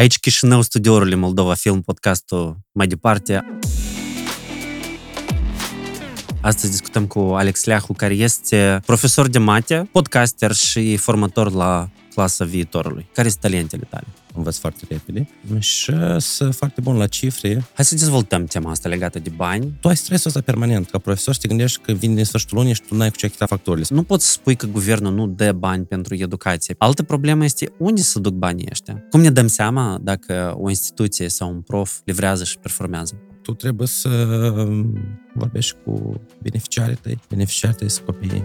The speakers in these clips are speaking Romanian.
Aici Chișinău, studiourile Moldova Film, podcastul mai departe. Astăzi discutăm cu Alex Leahu, care este profesor de mate, podcaster și formator la clasa viitorului. Care sunt talentele tale? Învăț foarte repede și sunt foarte bun la cifre. Hai să dezvoltăm tema asta legată de bani. Tu ai stresul ăsta permanent. Ca profesor și te gândești că vine din sfârșitul lunii și tu n-ai cu ce achita facturile. Nu poți să spui că guvernul nu dă bani pentru educație. Altă problemă este unde să duc banii ăștia. Cum ne dăm seama dacă o instituție sau un prof livrează și performează? Tu trebuie să vorbești cu beneficiarii tăi. Beneficiarii tăi sunt copiii.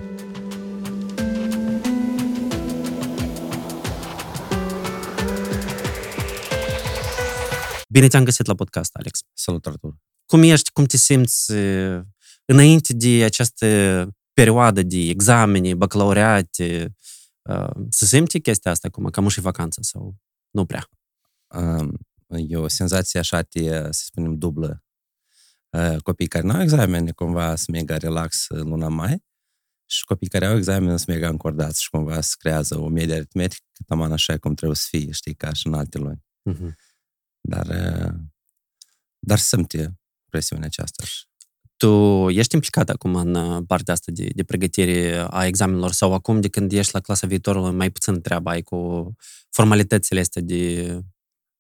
Bine te-am găsit la podcast, Alex. Salut, Artur. Cum ești? Cum te simți uh, înainte de această perioadă de examene, bacalaureate? Uh, să simți chestia asta acum, ca și vacanță sau nu prea? Um, e o senzație așa de, să spunem, dublă. Uh, copii care nu au examene, cumva, să mega relax în luna mai și copii care au examene sunt mega încordați și cumva se creează o medie aritmetică, taman așa cum trebuie să fie, știi, ca și în alte luni. Uh-huh. Dar, dar simte presiunea aceasta. Tu ești implicat acum în partea asta de, de pregătire a examenelor sau acum de când ești la clasa viitorului mai puțin treaba ai cu formalitățile astea de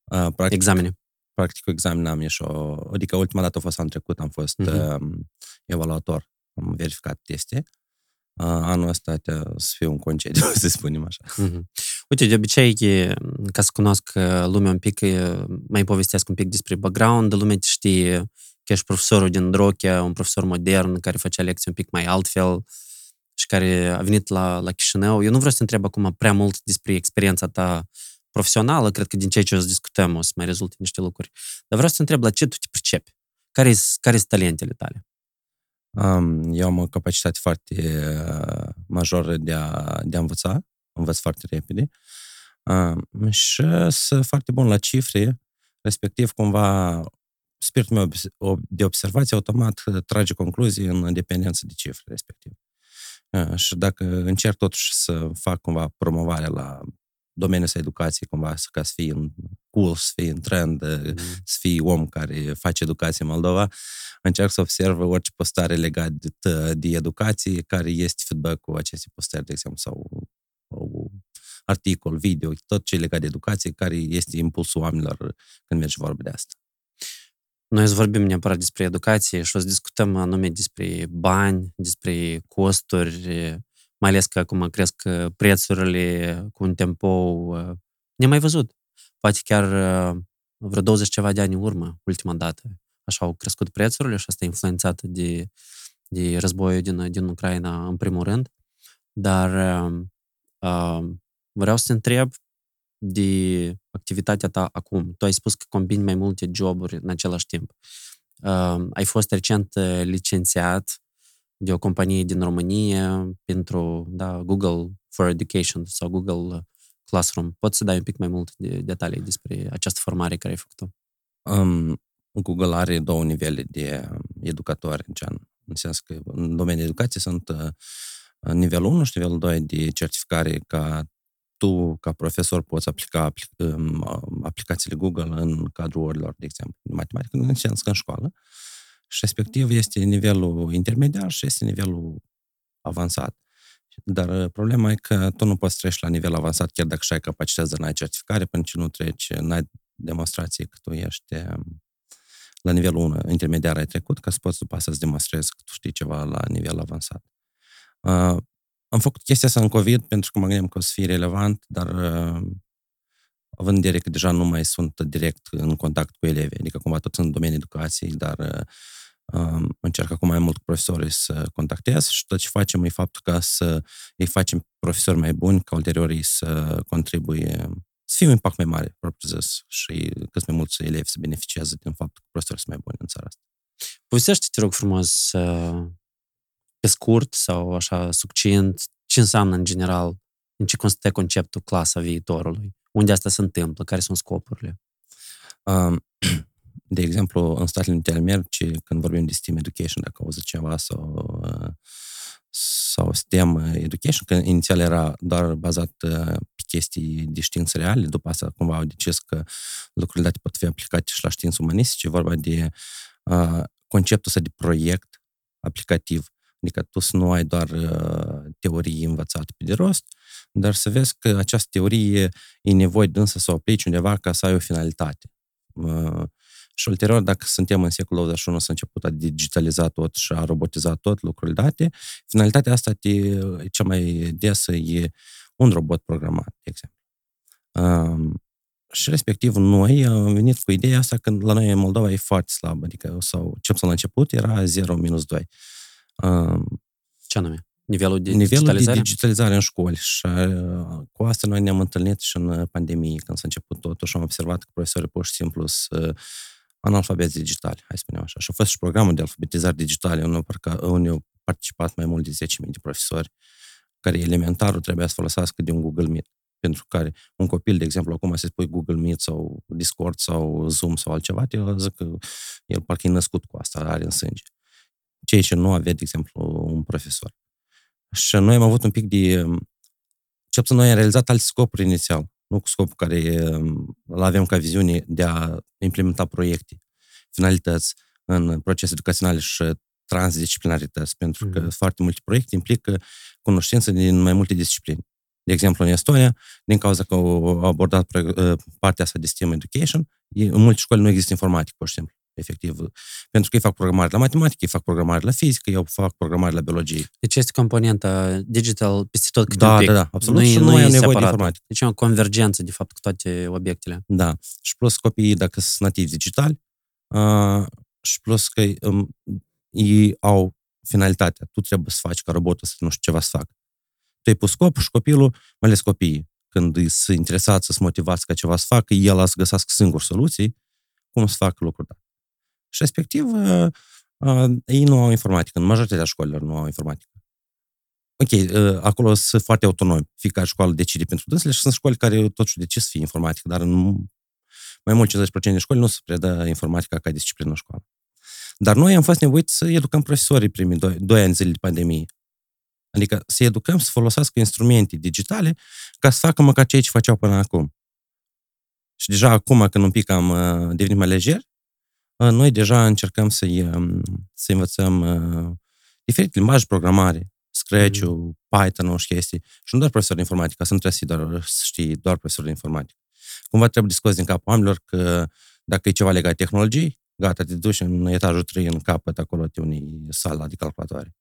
uh, practic, examene? Practic cu examen am ieșit o... Adică ultima dată a fost anul trecut, am fost uh-huh. uh, evaluator, am verificat teste anul ăsta te, să fiu un concediu, să spunem așa. Mm-hmm. Uite, de obicei, ca să cunosc lumea un pic, mai povestesc un pic despre background, lumea te știe că ești profesorul din Drochea, un profesor modern care face lecții un pic mai altfel și care a venit la, la Chișinău. Eu nu vreau să te întreb acum prea mult despre experiența ta profesională, cred că din ceea ce o să discutăm o să mai rezulte niște lucruri. Dar vreau să te întreb la ce tu te pricepi? Care sunt talentele tale? Eu am o capacitate foarte uh, majoră de a, de a învăța, învăț foarte repede și sunt foarte bun la cifre, respectiv cumva spiritul meu de observație automat trage concluzii în dependență de cifre respectiv. Și dacă încerc totuși să fac cumva promovarea la domeniul ăsta educației, cumva, ca să fii în cool, să fii în trend, mm. să fii om care face educație în Moldova, încerc să observ orice postare legat de, de educație, care este feedback cu aceste postări, de exemplu, sau o articol, video, tot ce e legat de educație, care este impulsul oamenilor când merge vorba de asta. Noi să vorbim neapărat despre educație și o să discutăm anume despre bani, despre costuri, mai ales că acum cresc uh, prețurile cu un tempo uh, nemai văzut. Poate chiar uh, vreo 20 ceva de ani în urmă, ultima dată. Așa au crescut prețurile și asta e influențat de, de războiul din, din Ucraina în primul rând. Dar uh, vreau să te întreb de activitatea ta acum. Tu ai spus că combini mai multe joburi în același timp. Uh, ai fost recent licențiat de o companie din România pentru da, Google for Education sau Google Classroom. Poți să dai un pic mai mult de detalii despre această formare care ai făcut-o? Um, Google are două nivele de educatori, în, în sens că în domeniul educației sunt uh, nivelul 1 și nivelul 2 de certificare ca tu, ca profesor, poți aplica um, aplicațiile Google în cadrul orilor, de exemplu, de matematică, în sens că în școală. Și respectiv este nivelul intermediar și este nivelul avansat. Dar uh, problema e că tu nu poți trece la nivel avansat chiar dacă și ai capacitatea, n-ai certificare, până ce nu treci, n-ai demonstrație că tu ești um, la nivelul 1 intermediar ai trecut, ca să poți după asta să demonstrezi că tu știi ceva la nivel avansat. Uh, am făcut chestia asta în COVID pentru că mă gândeam că o să fie relevant, dar uh, având în vedere că deja nu mai sunt direct în contact cu elevi, adică cumva tot în domeniul educației, dar uh, um, încerc acum mai mult cu profesorii să contactez și tot ce facem e faptul ca să îi facem profesori mai buni, ca ulterior ei să contribuie, să fie un impact mai mare, propriu zis, și cât mai mulți elevi să beneficieze din faptul că profesorii sunt mai buni în țara asta. Povestește, te rog frumos, pe scurt sau așa succint, ce înseamnă în general, în ce constă conceptul clasa viitorului? Unde asta se întâmplă? Care sunt scopurile? Um, de exemplu, în Statele Unite ale Americii, când vorbim de STEAM Education, dacă auzi ceva, sau, sau STEM Education, că inițial era doar bazat pe chestii de științe reale, după asta cumva au decis că lucrurile date pot fi aplicate și la științe umanistice, vorba de uh, conceptul ăsta de proiect aplicativ, adică tu să nu ai doar uh, teorie învățată pe de rost, dar să vezi că această teorie e nevoie dânsă să o aplici undeva ca să ai o finalitate. Uh, și ulterior, dacă suntem în secolul 21, s-a început a digitaliza tot și a robotiza tot lucrurile date, finalitatea asta te, cea mai desă e un robot programat, de exemplu. Um, și respectiv noi am venit cu ideea asta când la noi în Moldova e foarte slab, adică sau ce la început era 0 minus 2. Um, ce anume? Nivelul de nivelul digitalizare? de digitalizare în școli și uh, cu asta noi ne-am întâlnit și în pandemie, când s-a început totul și am observat că profesorii pur și simplu sunt analfabeti digitali, hai să spunem așa. Și a fost și programul de alfabetizare digitală, unde au participat mai mult de 10.000 de profesori, care elementarul trebuia să folosească de un Google Meet. Pentru care un copil, de exemplu, acum să spui Google Meet sau Discord sau Zoom sau altceva, el zic că el parcă e născut cu asta, are în sânge. Ceea ce nu avea, de exemplu, un profesor. Și noi am avut un pic de... Ce noi am realizat alte scopuri inițial nu cu scopul care îl avem ca viziune de a implementa proiecte, finalități în procese educaționale și transdisciplinarități, pentru că mm-hmm. foarte multe proiecte implică cunoștință din mai multe discipline. De exemplu, în Estonia, din cauza că au abordat ă, partea asta de STEM Education, în multe școli nu există informatică, pur și simplu efectiv. Pentru că ei fac programare la matematică, ei fac programare la fizică, eu fac programare la biologie. Deci este componenta digital peste tot câte da, un pic. Da, da, absolut. Nu, și nu, nu e nevoie separat. de informatică. Deci e o convergență, de fapt, cu toate obiectele. Da. Și plus copiii, dacă sunt nativi digitali, uh, și plus că um, ei au finalitatea. Tu trebuie să faci ca robotul să nu știu ce va să fac. Tu ai pus scopul și copilul, mai ales copiii, când îi sunt interesați, să-s motivați ca ceva să facă, el a să găsească singur soluții, cum să facă lucruri și respectiv uh, uh, ei nu au informatică. În majoritatea școlilor nu au informatică. Ok, uh, acolo sunt foarte autonomi. Fiecare școală decide pentru dânsele și sunt școli care totuși decis să fie informatică, dar în mai mult 50% de școli nu se predă informatica ca disciplină în școală. Dar noi am fost nevoiți să educăm profesorii primii doi, doi ani zile de pandemie. Adică să educăm să folosească instrumente digitale ca să facă măcar ceea ce făceau până acum. Și deja acum, când un pic am uh, devenit mai lejer, noi deja încercăm să-i, să învățăm diferite limbaje programare, Scratch-ul, mm. Python-ul și chestii. Și nu doar profesor de informatică, să nu trebuie să, doar, să știi doar profesor de informatică. Cumva trebuie discuți din capul oamenilor că dacă e ceva legat de tehnologii, gata, te duci în etajul 3 în capăt, acolo te unii sala de calculatoare.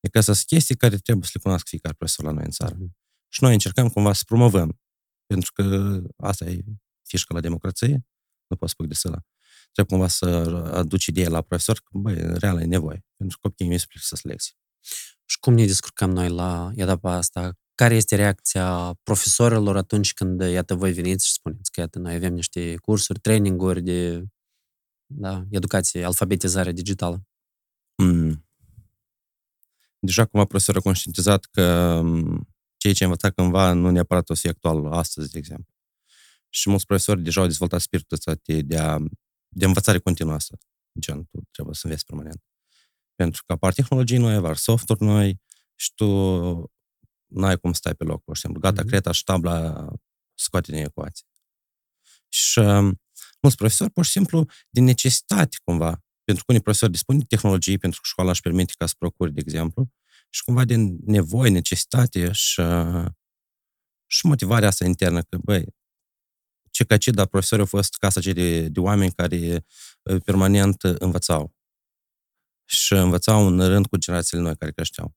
E că sunt chestii care trebuie să le cunoască fiecare profesor la noi în țară. Mm. Și noi încercăm cumva să promovăm. Pentru că asta e fișca la democrație, nu poți spune de săla trebuie cumva să aduci ideea la profesor că, băi, real e nevoie, pentru că copiii mi se să lecții. Și cum ne descurcăm noi la etapa asta? Care este reacția profesorilor atunci când, iată, voi veniți și spuneți că, iată, noi avem niște cursuri, traininguri de da, educație, alfabetizare digitală? Mm. Deja cumva profesorul a conștientizat că mm, ceea ce a învățat cândva nu neapărat o să fie actual astăzi, de exemplu. Și mulți profesori deja au dezvoltat spiritul ăsta de a de învățare continuă asta. Gen, tu trebuie să înveți permanent. Pentru că apar tehnologii noi, apar software noi și tu n-ai cum stai pe loc, pur și simplu. Gata, mm-hmm. creta și tabla scoate din ecuație. Și um, mulți profesori, pur și simplu, din necesitate, cumva, pentru că unii profesori dispun de tehnologii, pentru că școala își permite ca să procuri, de exemplu, și cumva din nevoie, necesitate și, uh, și motivarea asta internă, că, băi, ce ca ce, dar profesorii au fost casa de, de oameni care uh, permanent învățau. Și învățau în rând cu generațiile noi care creșteau.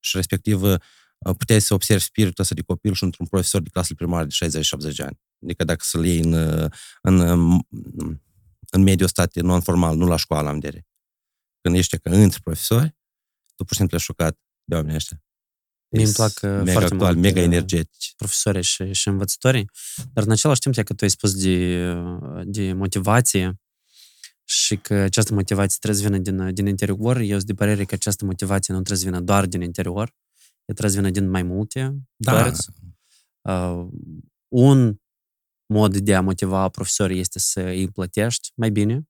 Și respectiv uh, puteai să observi spiritul ăsta de copil și într-un profesor de clasă primară de 60-70 de ani. Adică dacă să-l iei în, uh, în, în mediul ăsta non-formal, nu la școală, am vedere. Când ești ca între profesori, tu pur și simplu ești șocat de oamenii ăștia. Mie îmi plac mega foarte actual, mult mega energetici. profesorii și, și învățătorii, dar în același timp, că tu ai spus de, de motivație și că această motivație trebuie să vină din, din interior, eu sunt de părere că această motivație nu trebuie să vină doar din interior, ea trebuie să vină din mai multe Da. părți. Uh, un mod de a motiva profesorii este să îi plătești mai bine.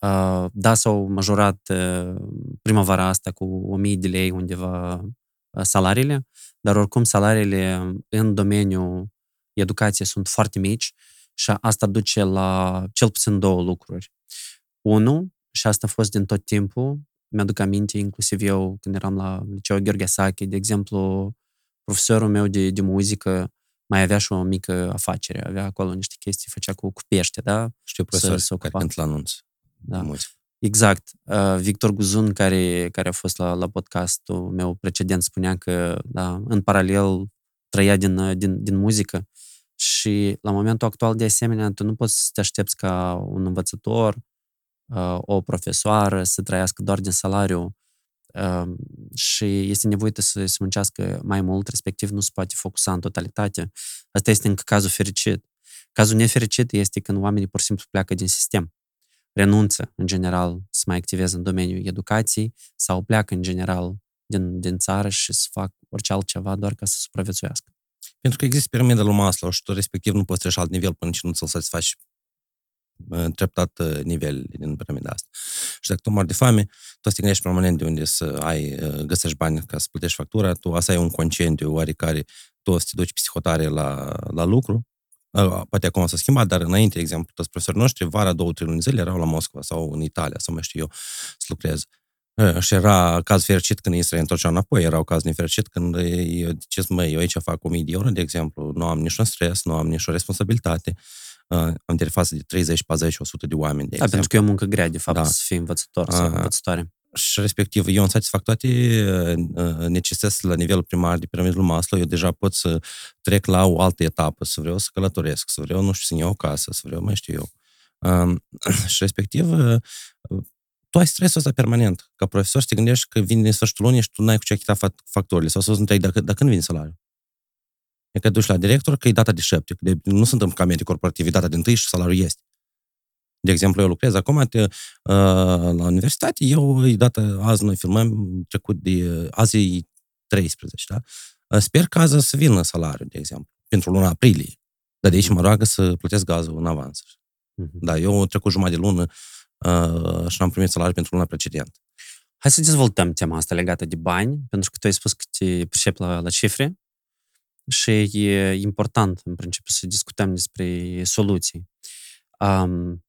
Uh, da, s-au majorat uh, primăvara asta cu 1000 de lei undeva salariile, dar oricum salariile în domeniul educației sunt foarte mici și asta duce la cel puțin două lucruri. Unu, și asta a fost din tot timpul, mi-aduc aminte, inclusiv eu, când eram la liceu Gheorghe Sache, de exemplu, profesorul meu de, de muzică mai avea și o mică afacere, avea acolo niște chestii, făcea cu, cu pește, da? Știu profesor să, care cânt la anunț. Da. Exact. Uh, Victor Guzun, care, care a fost la, la podcastul meu precedent, spunea că da, în paralel trăia din, din, din muzică și la momentul actual, de asemenea, tu nu poți să te aștepți ca un învățător, uh, o profesoară să trăiască doar din salariu uh, și este nevoită să se muncească mai mult, respectiv nu se poate focusa în totalitate. Asta este încă cazul fericit. Cazul nefericit este când oamenii pur și simplu pleacă din sistem renunță, în general, să mai activeze în domeniul educației sau pleacă, în general, din, din țară și să fac orice altceva doar ca să supraviețuiască. Pentru că există piramida lui Maslow și tu respectiv nu poți trece alt nivel până ce nu ți-l satisfaci treptat uh, nivel din piramida asta. Și dacă tu mori de foame, tu te gândești permanent de unde să ai, uh, găsești bani ca să plătești factura, tu asta ai un concediu oarecare, tu o să te duci psihotare la, la lucru, poate acum s-a schimbat, dar înainte, de exemplu, toți profesorii noștri, vara, două, trei luni zile, erau la Moscova sau în Italia, sau mai știu eu, să lucreze. Și era caz fericit când ei se reîntorceau înapoi, era caz nefericit când eu ziceți, măi, eu aici fac 1000 de euro, de exemplu, nu am niciun stres, nu am nicio responsabilitate, am de față de 30, 40, 100 de oameni, de da, pentru că e o muncă grea, de fapt, da. să fii învățător sau învățătoare și respectiv eu îmi satisfac toate necesitățile la nivelul primar de piramidul Maslow, eu deja pot să trec la o altă etapă, să vreau să călătoresc, să vreau, nu știu, să iau o casă, să vreau, mai știu eu. și respectiv, tu ai stresul ăsta permanent. Ca profesor să te gândești că vine din sfârșitul lunii și tu n-ai cu ce achita factorile sau să întrebi dacă, dacă când vine salariul. E că duci la director că e data de șapte. De, nu sunt în camere corporative, e data de întâi și salariul este. De exemplu, eu lucrez acum te, uh, la universitate, eu, dată, azi noi filmăm trecut de, azi e 13, da? Uh, sper că azi să vină salariul, de exemplu, pentru luna aprilie. Dar de aici mă roagă să plătesc gazul în avans. Uh-huh. Da, eu trecut jumătate de lună uh, și am primit salariul pentru luna precedentă. Hai să dezvoltăm tema asta legată de bani, pentru că tu ai spus că te pricepi la, la cifre și e important, în principiu, să discutăm despre soluții. Um,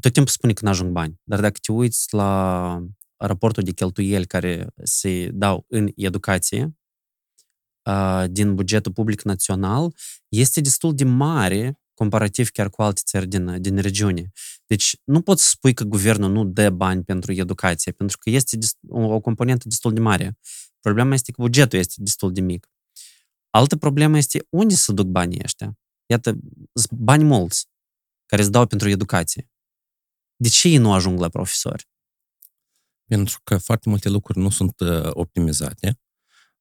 tot timpul spune că nu ajung bani, dar dacă te uiți la raportul de cheltuieli care se dau în educație din bugetul public național, este destul de mare comparativ chiar cu alte țări din, din regiune. Deci nu poți să spui că guvernul nu dă bani pentru educație, pentru că este o, o componentă destul de mare. Problema este că bugetul este destul de mic. Altă problemă este unde să duc banii ăștia. Iată, bani mulți care îți dau pentru educație. De ce ei nu ajung la profesori? Pentru că foarte multe lucruri nu sunt uh, optimizate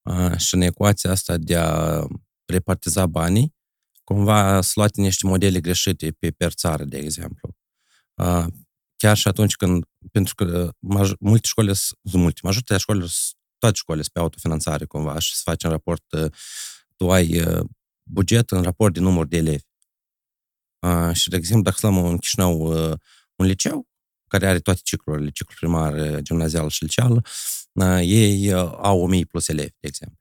uh, și în ecuația asta de a repartiza banii, cumva sunt luate niște modele greșite pe per țară, de exemplu. Uh, chiar și atunci când, pentru că maj, multe școli, multe, majoritatea școlilor, toate școlile sunt pe autofinanțare cumva și se face în raport, tu ai buget în raport de număr de elevi. Și, de exemplu, dacă luăm în Chișinău un liceu care are toate ciclurile, ciclul primar, gimnazial și liceal, ei au 1000 plus elevi, de exemplu.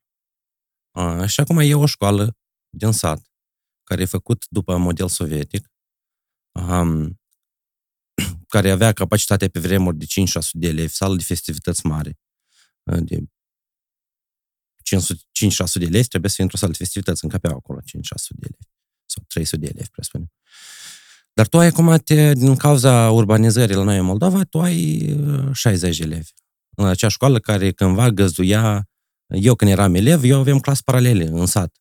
Și acum e o școală din sat, care e făcut după model sovietic, care avea capacitatea pe vremuri de 5-600 de elevi, sală de festivități mari, de 500-600 de elevi, trebuie să fie într-o sală de festivități, încapeau acolo 5-600 de elevi, sau 300 de elevi, presupune. Dar tu ai acum, te, din cauza urbanizării la noi în Moldova, tu ai 60 uh, elevi. În acea școală care cândva găzduia, eu când eram elev, eu aveam clasă paralele în sat.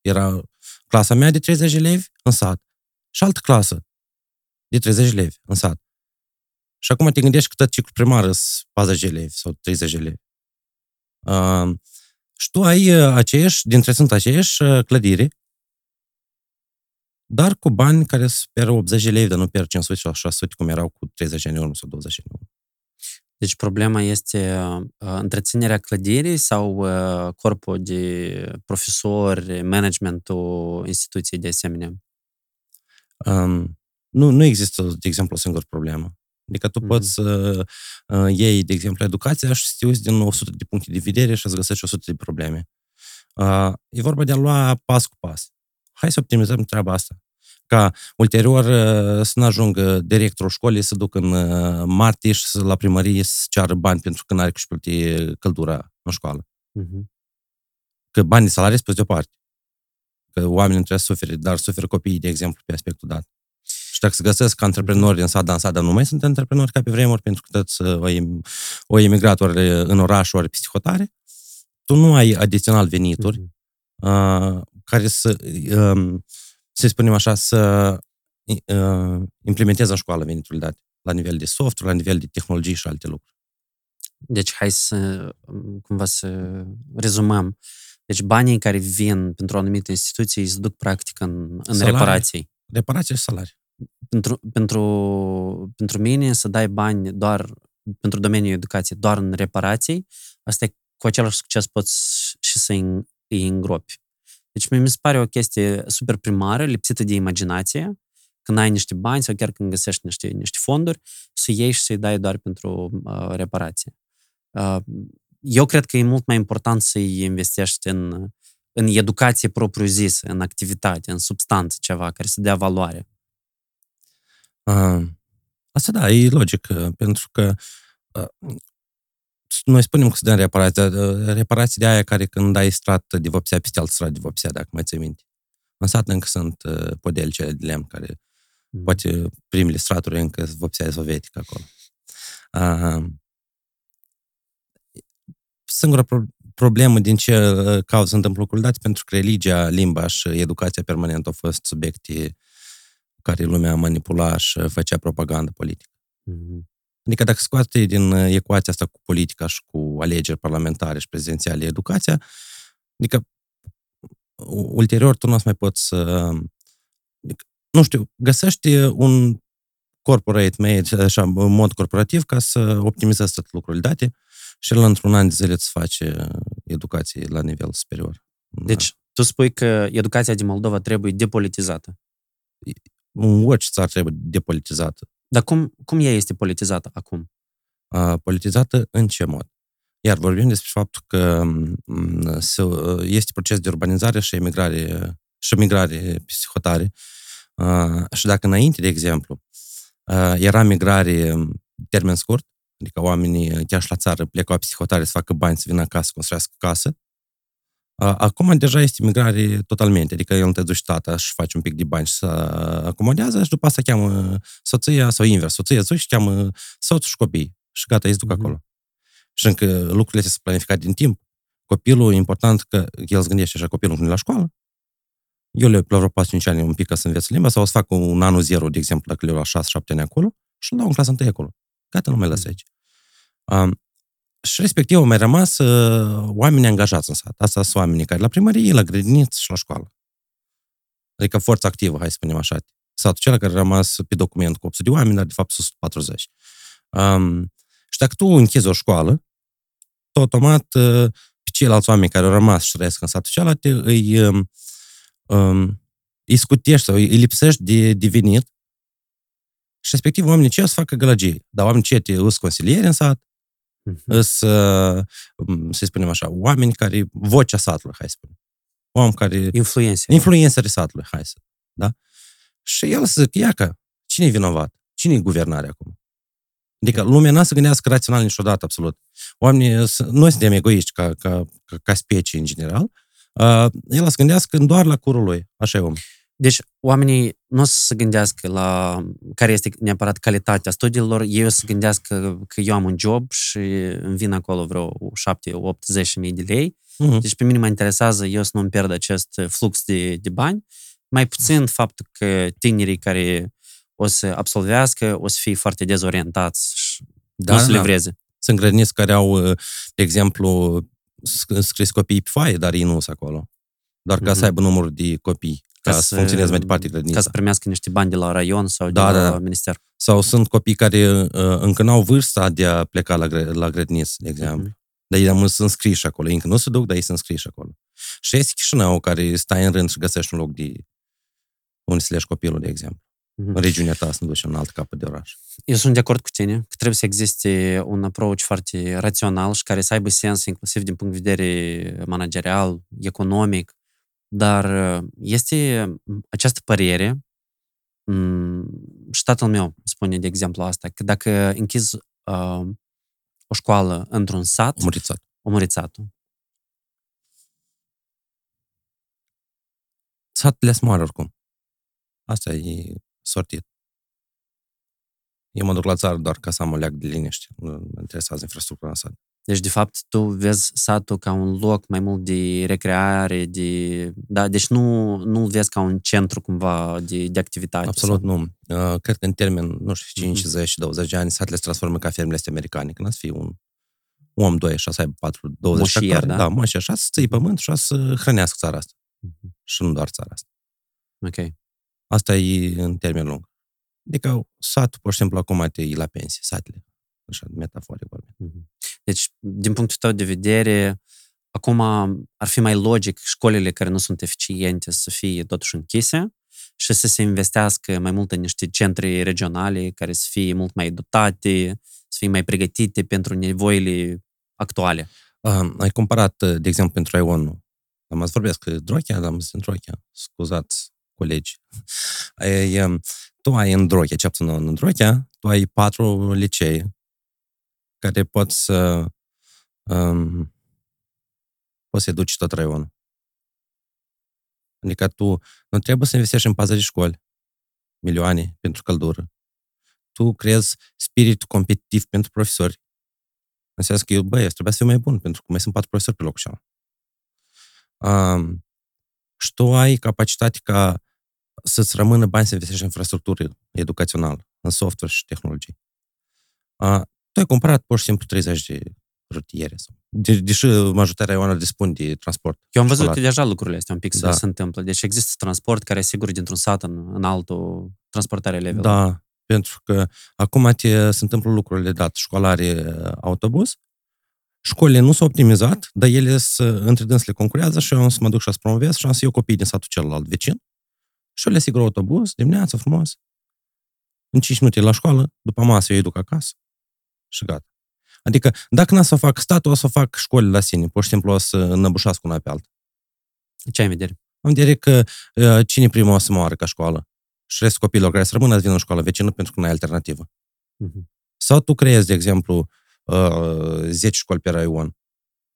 Era clasa mea de 30 elevi în sat. Și altă clasă de 30 elevi în sat. Și acum te gândești că tot ciclul primar sunt 40 elevi sau 30 elevi. Uh, și tu ai uh, aceiași, dintre sunt aceiași uh, clădiri dar cu bani care speră 80 de lei, dar nu pierd 500 sau 600 cum erau cu 30 ani în urmă sau 20 ani în urmă. Deci problema este uh, întreținerea clădirii sau uh, corpul de profesori, managementul instituției de asemenea? Um, nu, nu există, de exemplu, o singură problemă. Adică tu mm-hmm. poți să uh, iei, de exemplu, educația și să te uiți din 100 de puncte de vedere și să găsești 100 de probleme. Uh, e vorba de a lua pas cu pas. Hai să optimizăm treaba asta. Ca ulterior uh, să nu ajungă directorul școlii să ducă în uh, martie și să, la primărie să ceară bani pentru că n-are și plăti căldura în școală. Mm-hmm. Că banii salarii sunt pe de o parte. Că oamenii trebuie să sufere, dar suferă copiii, de exemplu, pe aspectul dat. Și dacă se găsesc antreprenori în sat, în sat, dar nu mai sunt antreprenori ca pe vremuri, pentru că toți uh, o emigrat ori în oraș, ori psihotare, tu nu ai adițional venituri mm-hmm. Uh, care să, uh, să spunem așa, să uh, implementeze în școală veniturile date la nivel de software, la nivel de tehnologie și alte lucruri. Deci hai să cumva să rezumăm. Deci banii care vin pentru o anumită instituție se duc practic în, în reparații. Reparații și salarii pentru, pentru, pentru mine să dai bani doar pentru domeniul educației, doar în reparații, asta e cu același succes poți și să îi îngropi. Deci mi se pare o chestie super primară, lipsită de imaginație, când ai niște bani sau chiar când găsești niște, niște fonduri, să iei și să-i dai doar pentru uh, reparație. Uh, eu cred că e mult mai important să-i investești în, în educație propriu-zisă, în activitate, în substanță ceva care să dea valoare. Asta da, e logic, pentru că noi spunem că se dă reparație, reparații de aia care când ai strat de vopsea peste alt strat de vopsea, dacă mai ții minte. În sat încă sunt podeli cele de lemn care mm. poate primele straturi încă vopsea sovietică acolo. Singura problemă din ce cauză se întâmplă lucrurile date, pentru că religia, limba și educația permanentă au fost subiecte care lumea manipula și făcea propagandă politică. Mm-hmm. Adică dacă scoate din ecuația asta cu politica și cu alegeri parlamentare și prezidențiale educația, adică ulterior tu nu o să mai poți să... Adică, nu știu, găsești un corporate made, așa, în mod corporativ, ca să optimizezi tot lucrurile date și el într-un an de zile îți face educație la nivel superior. Deci, da. tu spui că educația din Moldova trebuie depolitizată orice țară trebuie depolitizată. Dar cum, cum ea este politizată acum? A, politizată în ce mod? Iar vorbim despre faptul că este proces de urbanizare și emigrare, și migrare psihotare. Și dacă înainte, de exemplu, era migrare termen scurt, adică oamenii chiar și la țară plecau psihotare să facă bani, să vină acasă, să construiască casă, Acum deja este migrare totalmente, adică el te duci tata și faci un pic de bani și să acomodează și după asta cheamă soția sau invers, soția îți și cheamă soțul și copii și gata, îi duc mm-hmm. acolo. Și încă lucrurile astea sunt planificate din timp. Copilul, e important că el se gândește așa, copilul când e la școală, eu le plăvră 4-5 ani un pic ca să învețe limba sau o să fac un anul zero, de exemplu, dacă le la 6-7 ani acolo și îl dau în clasa întâi acolo. Gata, nu mai las aici. Um, și respectiv au mai rămas uh, oameni angajați în sat. Asta sunt oamenii care la primărie, la grădiniță și la școală. Adică forța activă, hai să spunem așa. Satul cel care a rămas pe document cu 800 de oameni, dar de fapt sunt 40. Um, și dacă tu închizi o școală, tot automat uh, pe ceilalți oameni care au rămas și trăiesc în satul celălalt, îi, um, um, îi scutești sau îi lipsești de, de venit și respectiv oamenii ce să facă gălăgie. Dar oamenii ce te îs consilieri în sat, Uh-huh. Să, să spunem așa, oameni care, vocea satului, hai să spunem. Oameni care... Influențe. Influențării satului, hai să. Da? Și el să zic, ia că, cine e vinovat? Cine e guvernare acum? Adică lumea n-a să gândească rațional niciodată, absolut. Oamenii, noi suntem egoiști ca, ca, ca, ca specie în general. Uh, el să gândească doar la curul lui. Așa e om. Deci, oamenii nu o să se gândească la care este neapărat calitatea studiilor, ei o să se gândească că eu am un job și îmi vin acolo vreo 7, 8, 10 mii de lei. Uh-huh. Deci pe mine mă interesează eu să nu-mi pierd acest flux de, de bani. Mai puțin faptul că tinerii care o să absolvească o să fie foarte dezorientați și da, nu să da. livreze. Sunt grădiniți care au, de exemplu, scris copii pe foaie, dar ei nu sunt acolo. Doar ca uh-huh. să aibă numărul de copii ca, ca să, să funcționeze mai departe grădinița. Ca să primească niște bani de la raion sau da, de la da. minister. Sau sunt copii care uh, încă n-au vârsta de a pleca la, la grădiniță, de exemplu. Mm-hmm. Dar ei sunt scriși acolo. Încă nu se duc, dar ei sunt scriși acolo. Și este Chișinău care stai în rând și găsești un loc de unde să leși copilul, de exemplu. în regiunea ta să nu duci în alt capăt de oraș. Eu sunt de acord cu tine că trebuie să existe un approach foarte rațional și care să aibă sens inclusiv din punct de vedere managerial, economic, dar este această părere și tatăl meu spune, de exemplu, asta, că dacă închizi uh, o școală într-un sat, Omorițat. omorițatul. Satele sunt mari oricum. Asta e sortit. Eu mă duc la țară doar ca să am o leac de liniște. Nu mă interesează infrastructura în sat. Deci, de fapt, tu vezi satul ca un loc mai mult de recreare, de... Da, deci nu, nu-l vezi ca un centru cumva de, de activitate. Absolut sau... nu. Uh, cred că în termen, nu știu, 5, 10, 20 de ani, satele se transformă ca fermele astea americane. Când ați fi un om, doi, așa, să aibă 4, 20 Moșier, hectare. da? Da, moșier, așa, să ții pământ și așa să hrănească țara asta. Mhm. Și nu doar țara asta. Ok. Asta e în termen lung. Adică satul, pur și simplu, acum te iei la pensie, satele. Așa, metaforic vorbim. Mhm. Deci, din punctul tău de vedere, acum ar fi mai logic școlile care nu sunt eficiente să fie totuși închise și să se investească mai mult în niște centre regionale care să fie mult mai dotate, să fie mai pregătite pentru nevoile actuale. Uh, ai comparat, uh, de exemplu, pentru Ion, am azi vorbesc că Drochea, am zis în Drochea, scuzați colegi. Ai, um, tu ai în Drochea, ce puțin în Drochea, tu ai patru licee care pot să um, poți să duci tot raionul. Adică tu nu trebuie să investești în pază de școli milioane pentru căldură. Tu creezi spirit competitiv pentru profesori. Înseamnă că eu, băi, eu trebuie să fiu mai bun, pentru că mai sunt patru profesori pe locul ăla. Um, și tu ai capacitate ca să-ți rămână bani să investești în infrastructură educațională, în software și tehnologie. Uh, tu ai cumpărat pur și simplu 30 de rutiere. Sau, de, deși majoritatea oamenilor dispun de transport. Eu am văzut școlar. deja lucrurile astea un pic Da. să se întâmplă. Deci există transport care asigură dintr-un sat în, în altul transportarea elevilor. Da, pentru că acum te, se întâmplă lucrurile dat școlare autobuz, școlile nu s-au optimizat, dar ele să, între dânsele concurează și eu am să mă duc și să promovez și am să iau copii din satul celălalt vecin și eu le asigur autobuz, dimineața frumos, în 5 minute la școală, după masă eu îi duc acasă și gata. Adică, dacă n-a să o fac statul, o să o fac școlile la sine, pur și simplu o să înăbușească una pe alta. Ce ai în vedere? Am vedere că uh, cine primul o să moară ca școală și restul copiilor care să rămână să vină în școală vecină pentru că nu ai alternativă. Mhm. Sau tu creezi, de exemplu, uh, 10 școli pe raion,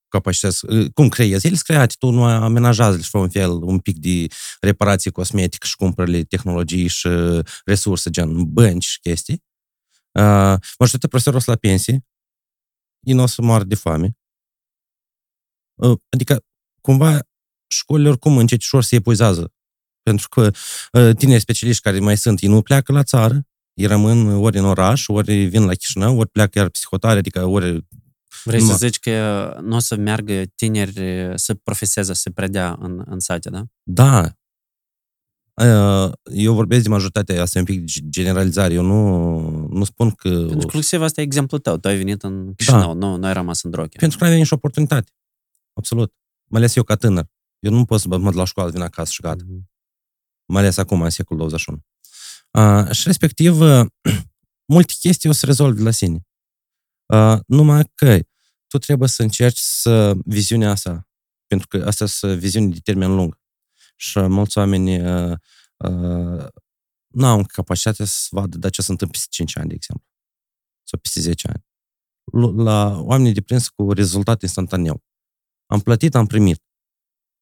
capacități, uh, cum creezi? Ele sunt create, tu nu amenajează și fă un fel, un pic de reparație cosmetică și cumpără tehnologii și resurse, gen bănci și chestii. Uh, majoritatea profesorilor sunt la pensie, ei nu o să moară de foame. Uh, adică, cumva, școlile oricum încet și ușor se epuizează. Pentru că uh, tineri specialiști care mai sunt, ei nu pleacă la țară, ei rămân ori în oraș, ori vin la Chișinău, ori pleacă iar psihotare, adică ori... Vrei Numai- să zici că nu o să meargă tineri să profeseze, să predea în, în sate, da? Da. Uh, Eu vorbesc de majoritatea, asta e un pic de generalizare, eu nu, nu spun că... Pentru că inclusiv asta e exemplul tău. Tu ai venit în Chișinău, nu, nu ai rămas în Drochea. Pentru că nu avea nicio oportunitate. Absolut. Mai ales eu ca tânăr. Eu nu pot să mă duc la școală, vin acasă și gata. Mhm. mai ales acum, în secolul 21. Uh, și respectiv, uh, multe chestii o să rezolvi la sine. Uh, numai că tu trebuie să încerci să viziunea asta, pentru că asta sunt viziuni de termen lung. Și mulți oameni uh, uh, nu au capacitatea să vadă de ce se întâmplă peste 5 ani, de exemplu. Sau peste 10 ani. Lu- La oamenii deprins cu rezultat instantaneu. Am plătit, am primit.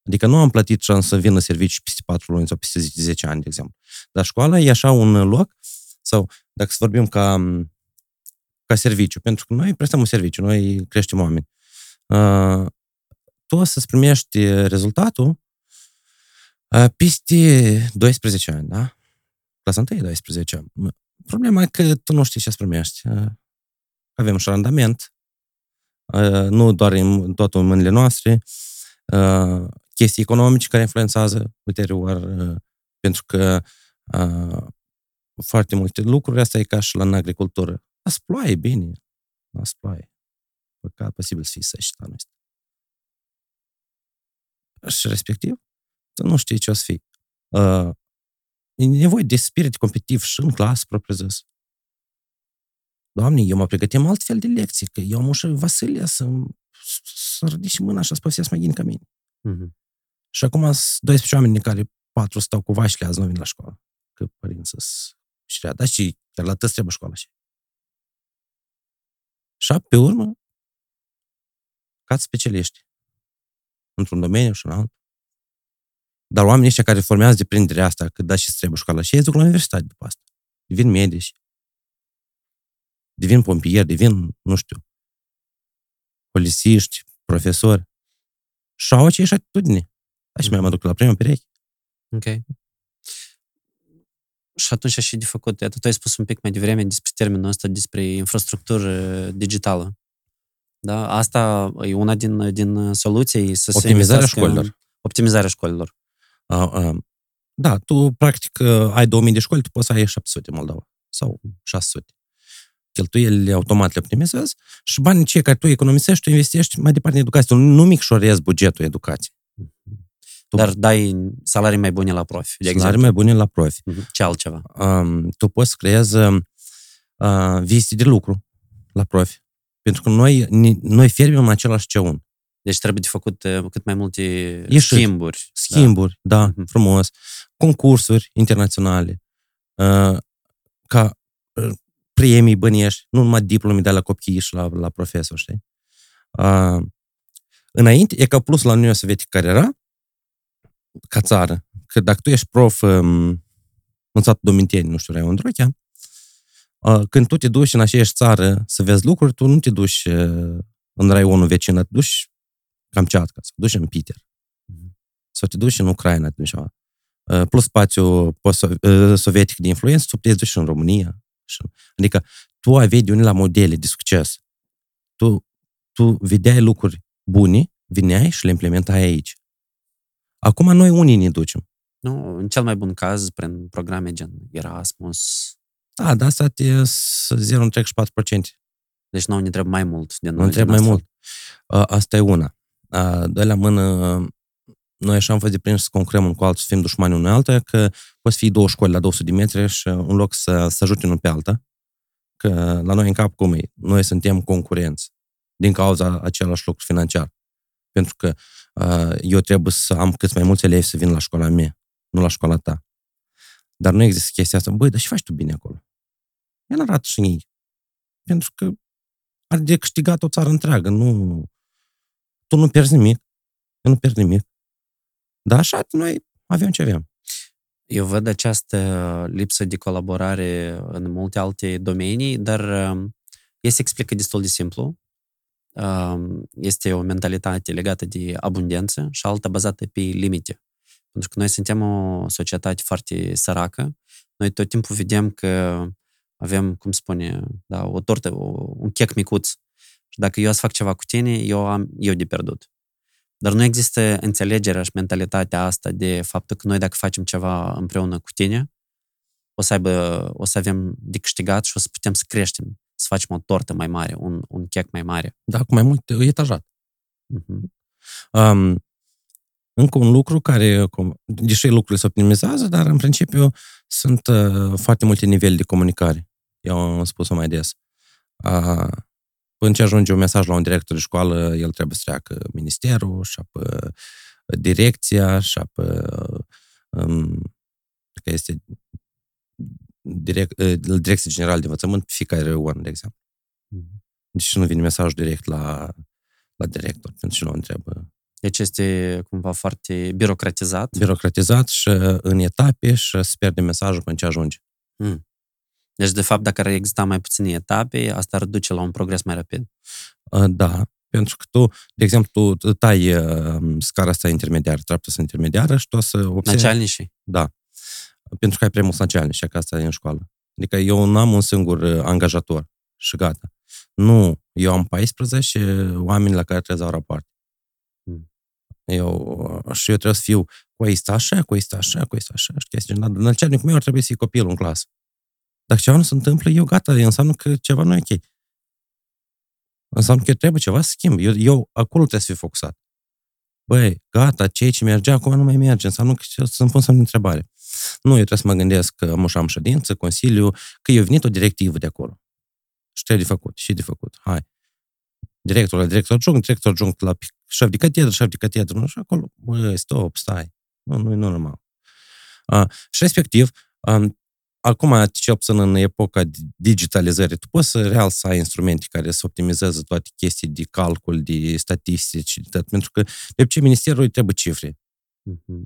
Adică nu am plătit și am să vină servicii peste 4 luni sau peste 10 ani, de exemplu. Dar școala e așa un loc, sau dacă să vorbim ca, ca serviciu, pentru că noi prestăm un serviciu, noi creștem oameni. Uh, tu o să-ți primești rezultatul uh, peste 12 ani, da? Clasa 1 12 ani. Problema e că tu nu știi ce să primești. Uh, avem și randament, uh, nu doar în totul în mâinile noastre, uh, chestii economice care influențează ulterior, uh, pentru că uh, foarte multe lucruri, asta e ca și la în agricultură. Las ploaie, bine. Las ploaie. Păcat posibil să fie săși la noi. Și respectiv, tu nu știi ce o să fii. Uh, e nevoie de spirit competitiv și în clasă, propriu zis. Doamne, eu mă pregătim altfel de lecții, că eu am ușă Vasilia să, să ridice mâna și să povestesc mai bine ca mine. Mhm. Și acum sunt 12 oameni din care patru stau cu vașile azi nu vin la școală. Că părinți să și da, și chiar la tăți trebuie școală și. Și pe urmă, ca specialiști. Într-un domeniu și în altul. Dar oamenii ăștia care formează deprinderea asta, că da și trebuie școală, și ei duc la universitate după asta. Devin medici. Devin pompieri, devin, nu știu, polițiști, profesori. Și au aceeași atitudine. Așa mai mă duc la prima pereche. Ok. Și atunci și de făcut, iată, tu ai spus un pic mai devreme despre termenul ăsta, despre infrastructură digitală. Da? Asta e una din, din soluții să se Optimizarea investească în- școlilor. Optimizarea școlilor. Uh, uh, da, tu practic uh, ai 2000 de școli, tu poți să ai 700 în Moldova. Sau 600. Cheltuielile automat le optimizezi și banii cei care tu economisești, tu investești mai departe în educație. Tu nu micșorezi bugetul educației. Tu- Dar dai salarii mai bune la profi, de Salarii exemplu. mai bune la profi. Mhm. Ce altceva? um, tu poți să creezi uh, vizite de lucru la profi. Pentru că noi, ni- noi fierbim în același ceun. Deci trebuie de făcut uh, cât mai multe Ieșiri. schimburi. Schimburi, da, Mhm. frumos. Concursuri internaționale. Uh, ca uh, premii băniești, nu numai diplome de la copii și la, la profesor, știi? Uh, înainte, e ca plus la Uniunea Sovietică care era, ca țară, că dacă tu ești prof um, în satul Dominteni, nu știu, Raion Drochea, uh, când tu te duci în aceeași țară să vezi lucruri, tu nu te duci uh, în raionul vecin, te duci Kamchatka, să te duci în Peter, Mhm. sau te duci în Ucraina, te duci așa. Uh, plus spațiu post- uh, sovietic de influență, tu te duci în România. Și- Adică tu aveai de unii la modele de succes. Tu, tu vedeai lucruri bune, vineai și le implementai aici. Acum noi unii ne ducem. Nu, în cel mai bun caz, prin programe gen Erasmus. Da, dar asta e s- 0,34%. Deci nu ne trebuie mai mult din Nu trebuie mai mult. A, Asta e una. A, Doi la mână, noi așa am fost deprinși să concurăm unul cu altul, să fim dușmani unul altuia, că poți fi două școli la 200 de metri și în loc să, să ajute unul pe alta, că la noi în cap cum e, noi suntem concurenți din cauza același lucru financiar. Pentru că a, eu trebuie să am cât mai mulți elevi să vin la școala mea, nu la școala ta. Dar nu există chestia asta. Băi, dar și faci tu bine acolo? El arată și ei. Pentru că are de câștigat o țară întreagă. Nu, tu nu pierzi nimic. Eu nu pierd nimic. Dar așa noi avem ce avem. Eu văd această lipsă de colaborare în multe alte domenii, dar um, ea se explică destul de simplu. Um, Este o mentalitate legată de abundență și alta bazată pe limite. Pentru că noi suntem o societate foarte săracă. Noi tot timpul vedem că avem, cum spune, da, o tortă, o, un chec micuț. Și dacă eu să fac ceva cu tine, eu am eu de pierdut. Dar nu există înțelegerea și mentalitatea asta de faptul că noi dacă facem ceva împreună cu tine, o să aibă, o să avem de câștigat și o să putem să creștem, să facem o tortă mai mare, un, un chec mai mare. Dar cu mai mult etajat. Mhm. Um, încă un lucru care, cum- deși lucrurile se optimizează, dar în principiu sunt uh, foarte multe nivele de comunicare. Eu am spus-o mai des. Uh, până ce ajunge un mesaj la un director de școală, el trebuie să treacă ministerul, și apă direcția, și apă um, că este direct, uh, direcția generală de învățământ, pe fiecare an, de exemplu. Mhm. Deci nu vine mesajul direct la, la director, pentru că nu întreabă Deci este cumva foarte birocratizat. birocratizat și în etape și se pierde mesajul până ce ajunge. Deci, de fapt, dacă ar exista mai puține etape, asta ar duce la un progres mai rapid. Uh, Da, pentru că tu, de exemplu, tu tai uh, scara asta intermediară, treapta asta intermediară și tu o să observi... Начальничий. Da. Pentru că ai prea mulți начальnici, că asta e în școală. Adică eu nu am un singur uh, angajator și gata. Nu, eu am 14 oameni la care trebuie să dau rapoarte. Mm. Eu, uh, și eu trebuie să fiu cu asta așa, cu asta așa, cu asta așa, și chestii. Dar начальnicul meu ar trebui să fie copilul în clasă. Dacă ceva nu se întâmplă, eu gata, înseamnă că ceva nu e ok. Înseamnă că trebuie ceva să schimb. Eu, eu acolo trebuie să fiu focusat. Băi, gata, ceea ce mergea acum nu mai merge. Înseamnă că să-mi pun semn de întrebare. Nu, eu trebuie să mă gândesc că am am ședință, consiliu, că eu venit o directivă de acolo. Și trebuie de făcut, și de făcut. Hai. Directorul la director adjunct, director adjunct la șef de catedră, șef de catedră, și acolo, bă, stop, stai. Nu, nu e normal. A, și respectiv, a, acum, cel puțin în epoca digitalizării, tu poți să real să ai instrumente care să optimizeze toate chestii de calcul, de statistici, de tot, pentru că de ce ministerul îi trebuie cifre. Mm-hmm.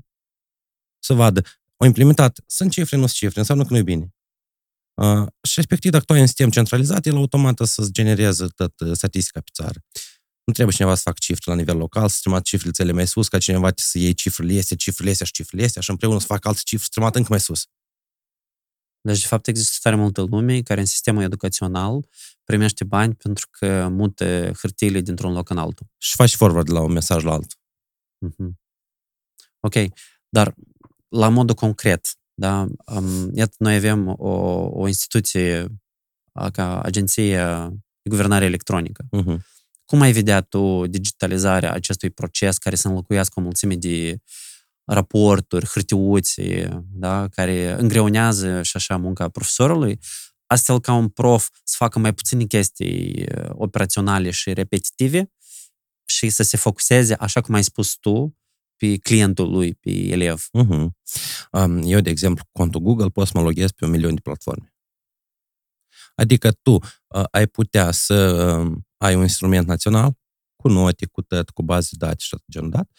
Să vadă, au implementat, sunt cifre, nu sunt cifre, înseamnă că nu e bine. Uh, și respectiv, dacă tu ai un sistem centralizat, el automat să-ți genereze tot statistica pe țară. Nu trebuie cineva să facă cifre la nivel local, să trimată cifrele țele mai sus, ca cineva să iei cifrele astea, cifrele astea și cifrele astea și împreună să facă alte cifre, să trimată încă mai sus. Deci, de fapt, există tare multă lume care în sistemul educațional primește bani pentru că mută hârtiile dintr-un loc în altul. Și faci forward la un mesaj la altul. Mm-hmm. Ok, dar la modul concret, da, um, iată, noi avem o, o instituție ca Agenție de Guvernare Electronică. Uh-huh. Cum ai vedea tu digitalizarea acestui proces care să înlocuiască o mulțime de raporturi, hârtiuțe, da, care îngreunează și așa munca profesorului, astfel ca un prof să facă mai puține chestii operaționale și repetitive și să se focuseze, așa cum ai spus tu, pe clientul lui, pe elev. Uh-huh. Eu, de exemplu, contul Google pot să mă loghez pe un milion de platforme. Adică tu uh, ai putea să uh, ai un instrument național cu note, cu tăt, cu baze de date și tot genul dat.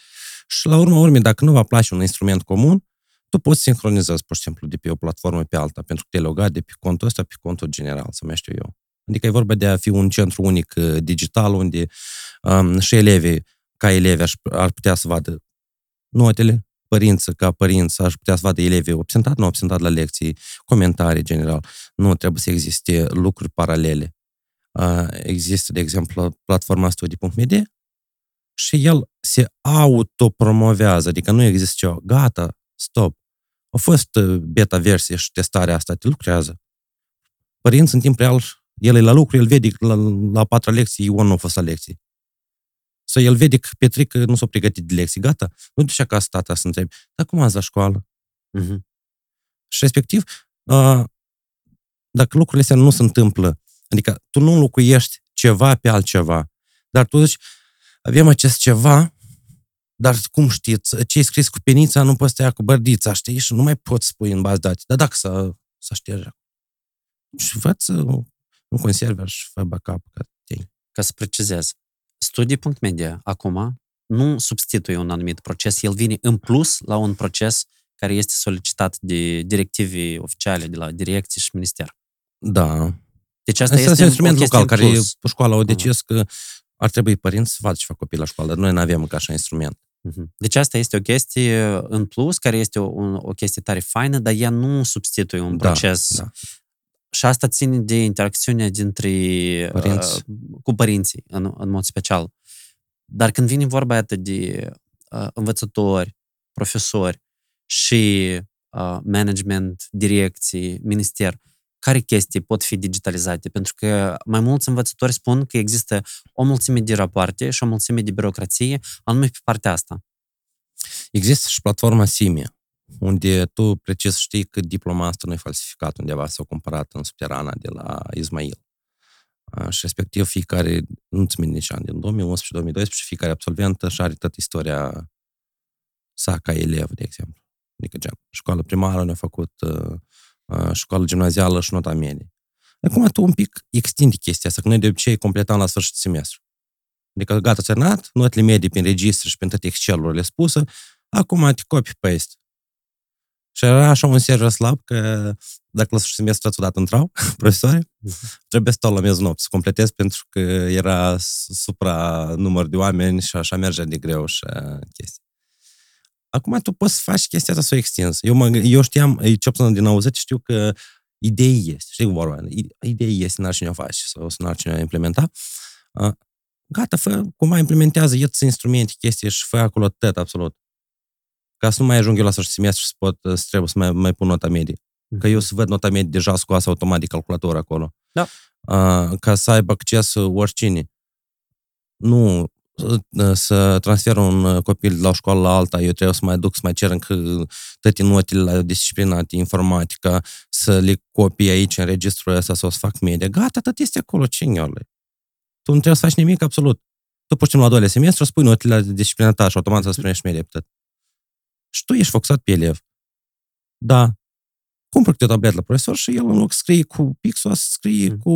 Și la urmă urmei, dacă nu va place un instrument comun, tu poți sincronizezi, pur și simplu, de pe o platformă pe alta, pentru că te logat de pe contul ăsta pe contul general, să mai știu eu. Adică e vorba de a fi un centru unic uh, digital unde um, și elevii, ca elevi, ar, ar putea să vadă notele, părinți ca părinți aș putea să vadă elevii absentat, nu absentat la lecții, comentarii general. Nu trebuie să existe lucruri paralele. Există, de exemplu, platforma studii.md și el se autopromovează, adică nu există ceva, gata, stop. A fost uh, beta-versie și testarea asta, te lucrează. Părinți în timp real, el e la lucru, el vede la, la patra lecții, eu nu a fost la lecții. Să el vede că Petric nu s-a pregătit de lecții, gata, nu duce acasă tata să întrebi, dar cum ați la școală? Uh-huh. Și respectiv, uh, dacă lucrurile astea nu se întâmplă, adică tu nu locuiești ceva pe altceva, dar tu zici, avem acest ceva, dar cum știți, ce e scris cu penița nu poți să cu bărdița, știi? Și nu mai poți spui în bază date. Dar dacă să, să șterge. Și învață un conserver și fă backup. Ca, ca să precizez, Studii.media acum nu substituie un anumit proces, el vine în plus la un proces care este solicitat de directive oficiale de la direcție și minister. Da. Deci asta este, este un instrument local care școala au decis că ar trebui părinți să vadă ce fac copiii la școală, dar noi nu avem încă așa instrument. Mhm. Deci asta este o chestie în plus, care este o, o chestie tare faină, dar ea nu substituie un da, proces. Da. Și asta ține de interacțiunea dintre Părinți. Uh, cu părinții, în, în mod special. Dar când vine vorba atât de uh, învățători, profesori și uh, management, direcții, minister, care chestii pot fi digitalizate? Pentru că mai mulți învățători spun că există o mulțime de rapoarte și o mulțime de birocrație, anume pe partea asta. Există și platforma Simia, unde tu precis știi că diploma asta nu e falsificat undeva sau cumpărat în subterana de la Ismail. Și respectiv fiecare, nu-ți minte nici an, din 2011-2012, fiecare absolvent și are tot istoria sa ca elev, de exemplu. Adică gen, școală primară ne-a făcut uh, școală gimnazială și nota medie. Acum tu un pic extindi chestia asta, că noi de obicei completam la sfârșit semestru. Adică gata, terminat, notele medii prin registru și prin toate Excel-urile spuse, acum te copy-paste. Și era așa un server slab că dacă la sfârșit semestru ați odată intrau profesori, trebuie să stau la miezul nopții să completez pentru că era supra număr de oameni și așa mergea de greu și chestii. Acum tu poți să faci chestia asta să o extinzi. Eu, mă, eu știam, ce puțin din auzit, știu că idei este, știi vorba, idei este, n-ar cine o face sau să n-ar cine o implementa. Gata, fă, cumva implementează, ia instrumente, chestii și fă acolo tot, absolut ca să nu mai ajung eu la sfârșit semestru și să pot, să trebuie să mai, mai pun nota medie. Mm-hmm. Că eu să văd nota medie deja scoasă automat de calculator acolo. Da. Uh, ca să aibă acces oricine. Nu, să transfer un copil de la o școală la alta, eu trebuie să mai duc să mai cer încă toate notele la disciplina de informatică, să le copii aici în registrul ăsta sau să fac media. Gata, tot este acolo, ciniole. Tu nu trebuie să faci nimic absolut. Tu pur și simplu la doilea semestru spui notele la disciplina ta și automat să spunești media tot. Și tu ești focusat pe elev. Da, cumpăr câte o tabletă la profesor și el în loc scrie cu pixul, scrie mm. cu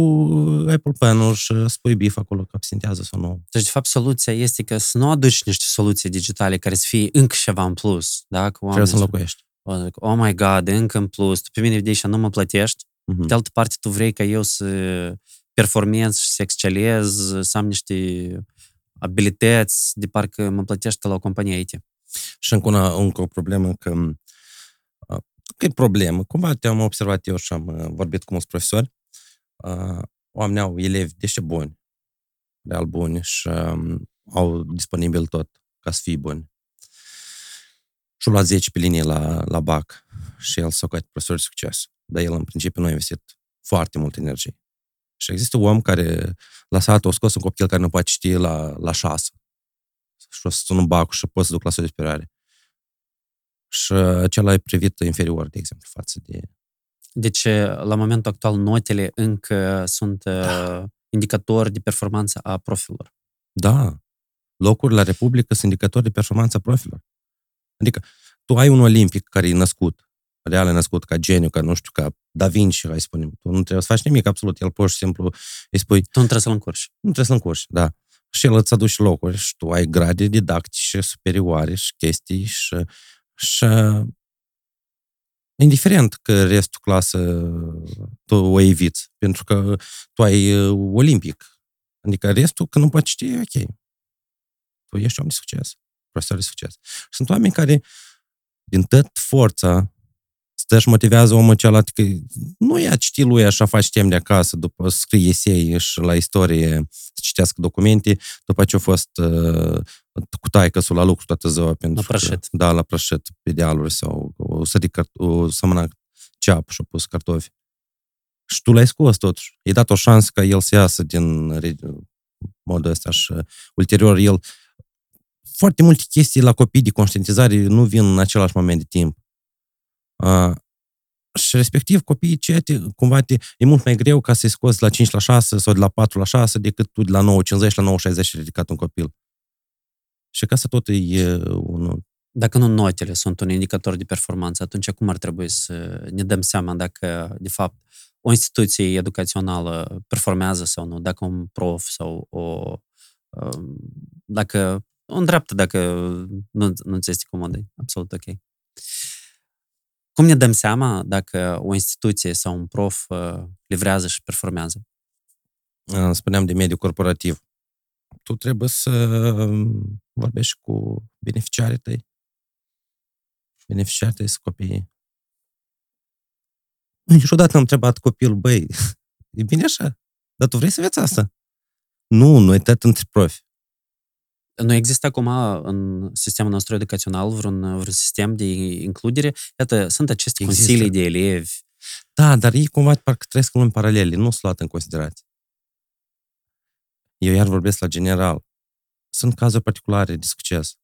Apple Pen și spui bif acolo că absentează sau nu. Deci, de fapt, soluția este că să nu aduci niște soluții digitale care să fie încă ceva în plus. Da? Că Trebuie să înlocuiești. Oh my God, încă în plus, tu pe mine vedeai și nu mă plătești. Mm-hmm. De altă parte, tu vrei ca eu să performez și să excelez, să am niște abilități de parcă mă plătește la o companie IT. Și încă, una, încă o problemă că că e problemă. Cumva te-am observat eu și am uh, vorbit cu mulți profesori. Uh, oamenii au elevi deși buni, real buni și um, au disponibil tot ca să fie buni. Și-au luat 10 pe linie la, la BAC și el s-a profesor de succes. Dar el, în principiu, nu a investit foarte mult energie. Și există om care la sat o scos un copil care nu poate citi la, la șasă. Și o să sună bacul și poți să duc la superiore și cel e privit inferior, de exemplu, față de... Deci, la momentul actual, notele încă sunt da. indicatori de performanță a profilor. Da. Locuri la Republică sunt indicatori de performanță a profilor. Adică, tu ai un olimpic care e născut, real e născut ca geniu, ca nu știu, ca Da Vinci, hai spunem. Tu nu trebuie să faci nimic, absolut. El pur și simplu îi spui... Tu nu trebuie să-l încurci. Nu trebuie să-l încurci, da. Și el îți aduce locuri și tu ai grade didactice superioare și chestii și și indiferent că restul clasă tu o eviți, pentru că tu ai olimpic. Adică restul, când nu poți citi, e ok. Tu ești om de succes, profesor de succes. Sunt oameni care, din tot forța stă și motivează omul celălalt că nu ia citi lui așa faci tem de acasă, după scrie esei și la istorie să citească documente, după ce a fost uh, cu taică la lucru toată ziua. Pentru la prășet. Că, da, la prășet, pe dealuri sau o sărit cart- o sămână ceapă și a pus cartofi. Și tu l-ai scos totuși. I-ai dat o șansă ca el să iasă din modul ăsta și ulterior el foarte multe chestii la copii de conștientizare nu vin în același moment de timp. Uh, și respectiv copiii ce te, cumva te, e mult mai greu ca să-i scoți la 5 la 6 sau de la 4 la 6 decât tu de la 9.50 la 9.60 ridicat un copil. Și ca să tot e unul. Dacă nu notele sunt un indicator de performanță, atunci cum ar trebui să ne dăm seama dacă, de fapt, o instituție educațională performează sau nu, dacă un prof sau o... Um, dacă o îndreaptă dacă nu, nu ți este comodă. Absolut ok. Cum ne dăm seama dacă o instituție sau un prof uh, livrează și performează? Spuneam de mediu corporativ. Tu trebuie să um, vorbești cu beneficiarii tăi. Beneficiarii tăi sunt copiii. Niciodată n-am întrebat copilul, băi, e bine așa? Dar tu vrei să vezi asta? Nu, noi tot între profi. Nu există acum în sistemul nostru educațional vreun, vreun sistem de includere? Iată, sunt aceste există. consilii de elevi. Da, dar ei cumva parcă trăiesc în paralele, nu sunt luate în considerație. Eu iar vorbesc la general. Sunt cazuri particulare de succes.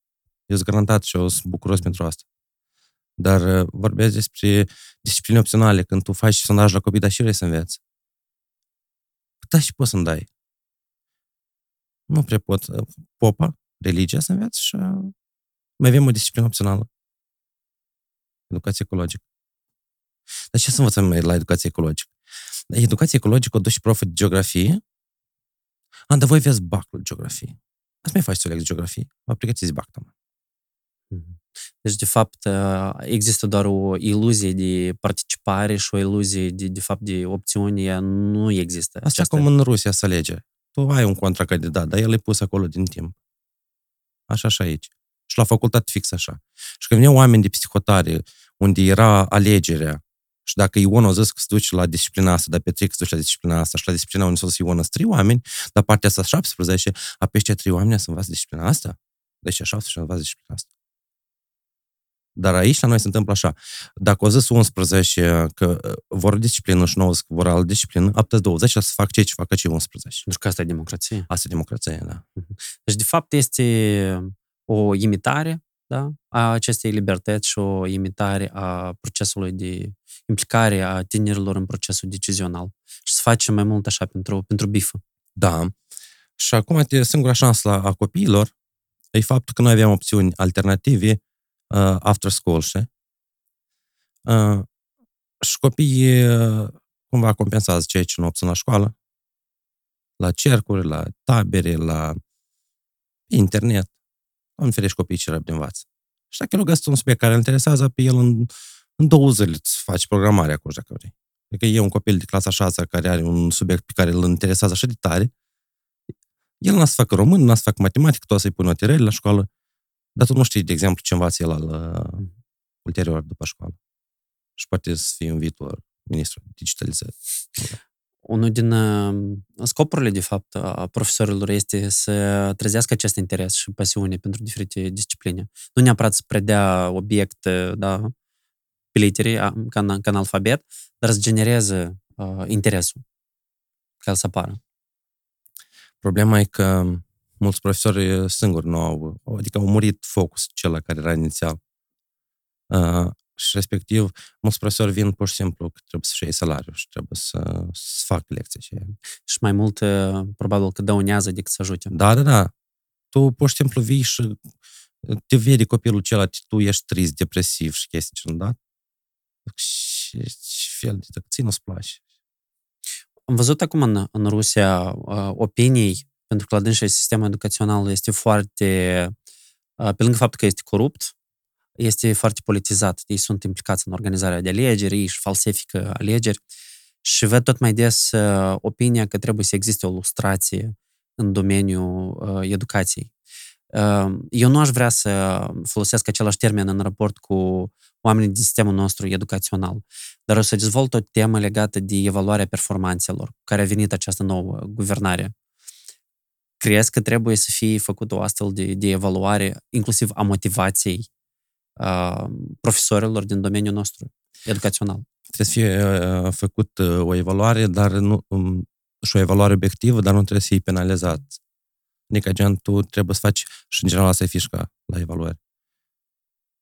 Eu sunt garantat și eu sunt bucuros pentru asta. Dar uh, vorbesc despre discipline opționale, când tu faci sondaj la copii, dar și vrei să înveți. Da, și poți să-mi dai. Nu prea pot. Uh, popa, religia să înveți și uh, mai avem o disciplină opțională. Educație ecologică. Dar ce să învățăm la educație ecologică? Educație ecologică o duci profă de geografie. A, dar voi aveți bac la geografie. Ați mai faci să de geografie. Vă pregătiți bac, tama. Mhm. Deci, de fapt, uh, există doar o iluzie de participare și o iluzie de, de fapt, de opțiune. Nu există. Asta aceasta. cum în Rusia să alege. Tu ai un contracandidat, dar el e pus acolo din timp. Așa și aici. Și la facultate fix așa. Și când veneau oameni de psihotare, unde era alegerea, și dacă Ion a zis că se duce la disciplina asta, dar Petric se duce la disciplina asta și la disciplina unde s-a dus Ion trei oameni, dar partea asta 17, a pe ăștia trei oameni să învață disciplina asta? Deci așa să învață disciplina asta. Dar aici la noi se întâmplă așa. Dacă o zis 11 că uh, vor disciplină și 9 că vor altă disciplină, aptă 20 să fac ce ce facă cei 11. Pentru că asta e democrație. Asta e democrație, da. Deci, de fapt, este o imitare da, a acestei libertăți și o imitare a procesului de implicare a tinerilor în procesul decizional. Și să facem mai mult așa pentru, pentru bifă. Da. Și acum, singura șansă la, a copiilor e faptul că noi aveam opțiuni alternative uh, after school, știi? Uh, și copiii uh, cumva compensează ceea ce nu obțin la școală, la cercuri, la tabere, la internet. Doamne ferești copiii ce răbde învață. Și dacă el găsit un subiect care îl interesează pe el în, în două zile îți faci programarea acolo, dacă vrei. Adică e un copil de clasa 6 care are un subiect pe care îl interesează așa de tare, el n-a să facă român, n-a să facă matematică, tot să-i pună notirări la școală, dar tu nu știi, de exemplu, ce învață el al, uh, ulterior după școală. Și poate să fie în viitor ministru digitalizării. Unul din uh, scopurile, de fapt, a profesorilor este să trezească acest interes și pasiune pentru diferite discipline. Nu neapărat să predea obiecte, da, pe litere, ca în, ca în alfabet, dar să genereze uh, interesul ca el să apară. Problema e că mulți profesori singuri nu au, adică au murit focus cel care era inițial. Uh, și respectiv, mulți profesori vin pur și simplu că trebuie să-și iei salariu și trebuie să, să facă lecții. Și... și mai mult, probabil că dăunează decât să ajute. Da, da, da. Tu pur și simplu vii și te vede copilul acela, tu ești trist, depresiv și chestii genul, da? Și, și fel de ție nu-ți place. Am văzut acum în, în Rusia uh, opinii, pentru că la dânsa sistemul educațional este foarte, uh, pe lângă faptul că este corupt, este foarte politizat. Ei sunt implicați în organizarea de alegeri, ei își falsifică alegeri și văd tot mai des uh, opinia că trebuie să existe o lustrație în domeniul uh, educației. Uh, eu nu aș vrea să folosesc același termen în raport cu oamenii din sistemul nostru educațional, dar o să dezvolt o temă legată de evaluarea performanțelor, care a venit această nouă guvernare. Crezi că trebuie să fie făcută o astfel de, de evaluare, inclusiv a motivației uh, profesorilor din domeniul nostru educațional? Trebuie să fie uh, făcut uh, o evaluare, dar nu, um, și o evaluare obiectivă, dar nu trebuie să fie penalizat. Adică, gen, tu trebuie să faci, și în general asta e fișca la evaluare.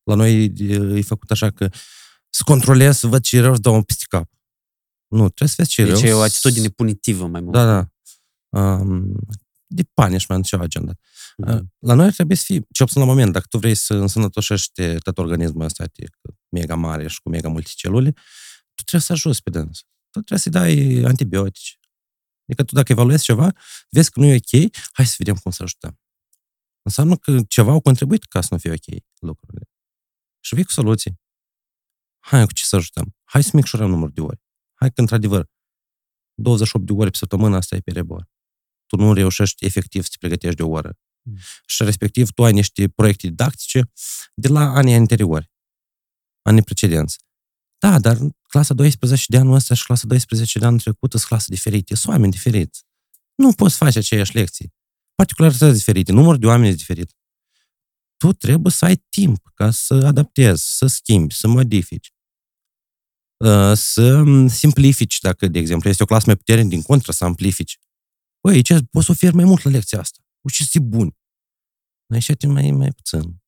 La noi e făcut așa că să controlez, să văd ce rău, să dau un peste cap. Nu, trebuie să vezi ce deci rău. e o atitudine punitivă mai mult. Da, da. Um, de punishment, ceva gen Mm-hmm. La noi trebuie să fie, ce puțin la moment, dacă tu vrei să însănătoșești tot organismul ăsta mega mare și cu mega multe celule, tu trebuie să ajuți pe dâns. Tu trebuie să-i dai antibiotici. Adică tu dacă evaluezi ceva, vezi că nu e ok, hai să vedem cum să ajutăm. Înseamnă că ceva au contribuit ca să nu fie ok lucrurile. Și vii cu soluții. Hai cu ce să ajutăm. Hai să micșorăm numărul de ori. Hai că, într-adevăr, 28 de ori pe săptămână, asta e pe rebor. Tu nu reușești efectiv să te pregătești de o oră. Mm. Și respectiv tu ai niște proiecte didactice de la anii anteriori, anii precedenți. Da, dar clasa 12 de anul ăsta și clasa 12 de anul trecut sunt clase diferite, sunt oameni diferiți. Nu poți face aceeași lecții. Particularități diferite, număr de oameni diferit. Tu trebuie să ai timp ca să adaptezi, să schimbi, să modifici uh, să simplifici, dacă, de exemplu, este o clasă mai puternică, din contră, să amplifici. Păi, ce poți să oferi mai mult la lecția asta. Ce este bun. Aici mai, mai puțin.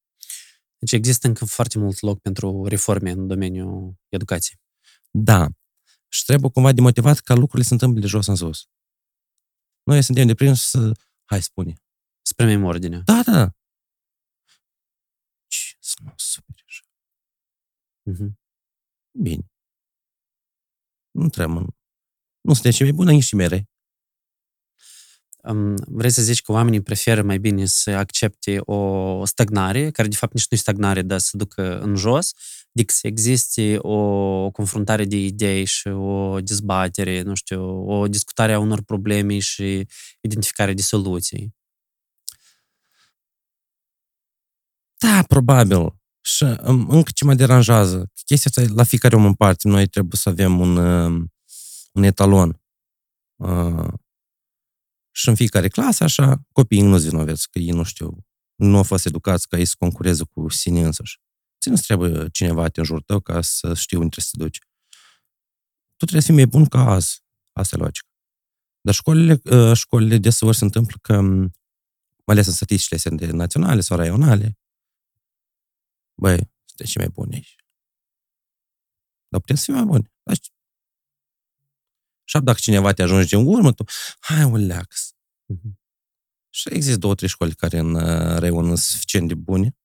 Deci există încă foarte mult loc pentru reforme în domeniul educației. Da. Și trebuie cumva de motivat ca lucrurile se întâmple de jos în sus. Noi suntem deprinși să, hai spune. Să primim ordine. Da, da, da. Ce să nu superi așa. Uh-huh. Bine. Nu trebuie. Nu suntem cei mai buni, nici mai răi vrei să zici că oamenii preferă mai bine să accepte o stagnare, care de fapt nici nu e stagnare, dar să ducă în jos, decât să existe o, o confruntare de idei și o dezbatere, nu știu, o discutare a unor probleme și identificare de soluții. Da, probabil. Și încă ce mă deranjează, chestia asta, la fiecare om în parte, noi trebuie să avem un, un etalon. Uh, și în fiecare clasă, așa, copiii nu-ți vinoveți, că ei nu știu, nu au fost educați ca ei să concureze cu sine însăși. ți nu trebuie cineva în jurul tău ca să știi unde trebuie să te duci. Tu trebuie să fii mai bun ca azi. Asta e logică. Dar școlile, uh, școlile deseori se întâmplă că, mai ales în statisticile naționale sau raionale, băi, sunteți și mai buni aici. Dar putem să fim mai buni. Dar și dacă cineva te ajunge din urmă, tu, hai, uleax. Mm-hmm. Și există două, trei școli care în uh, raion sunt suficient de bune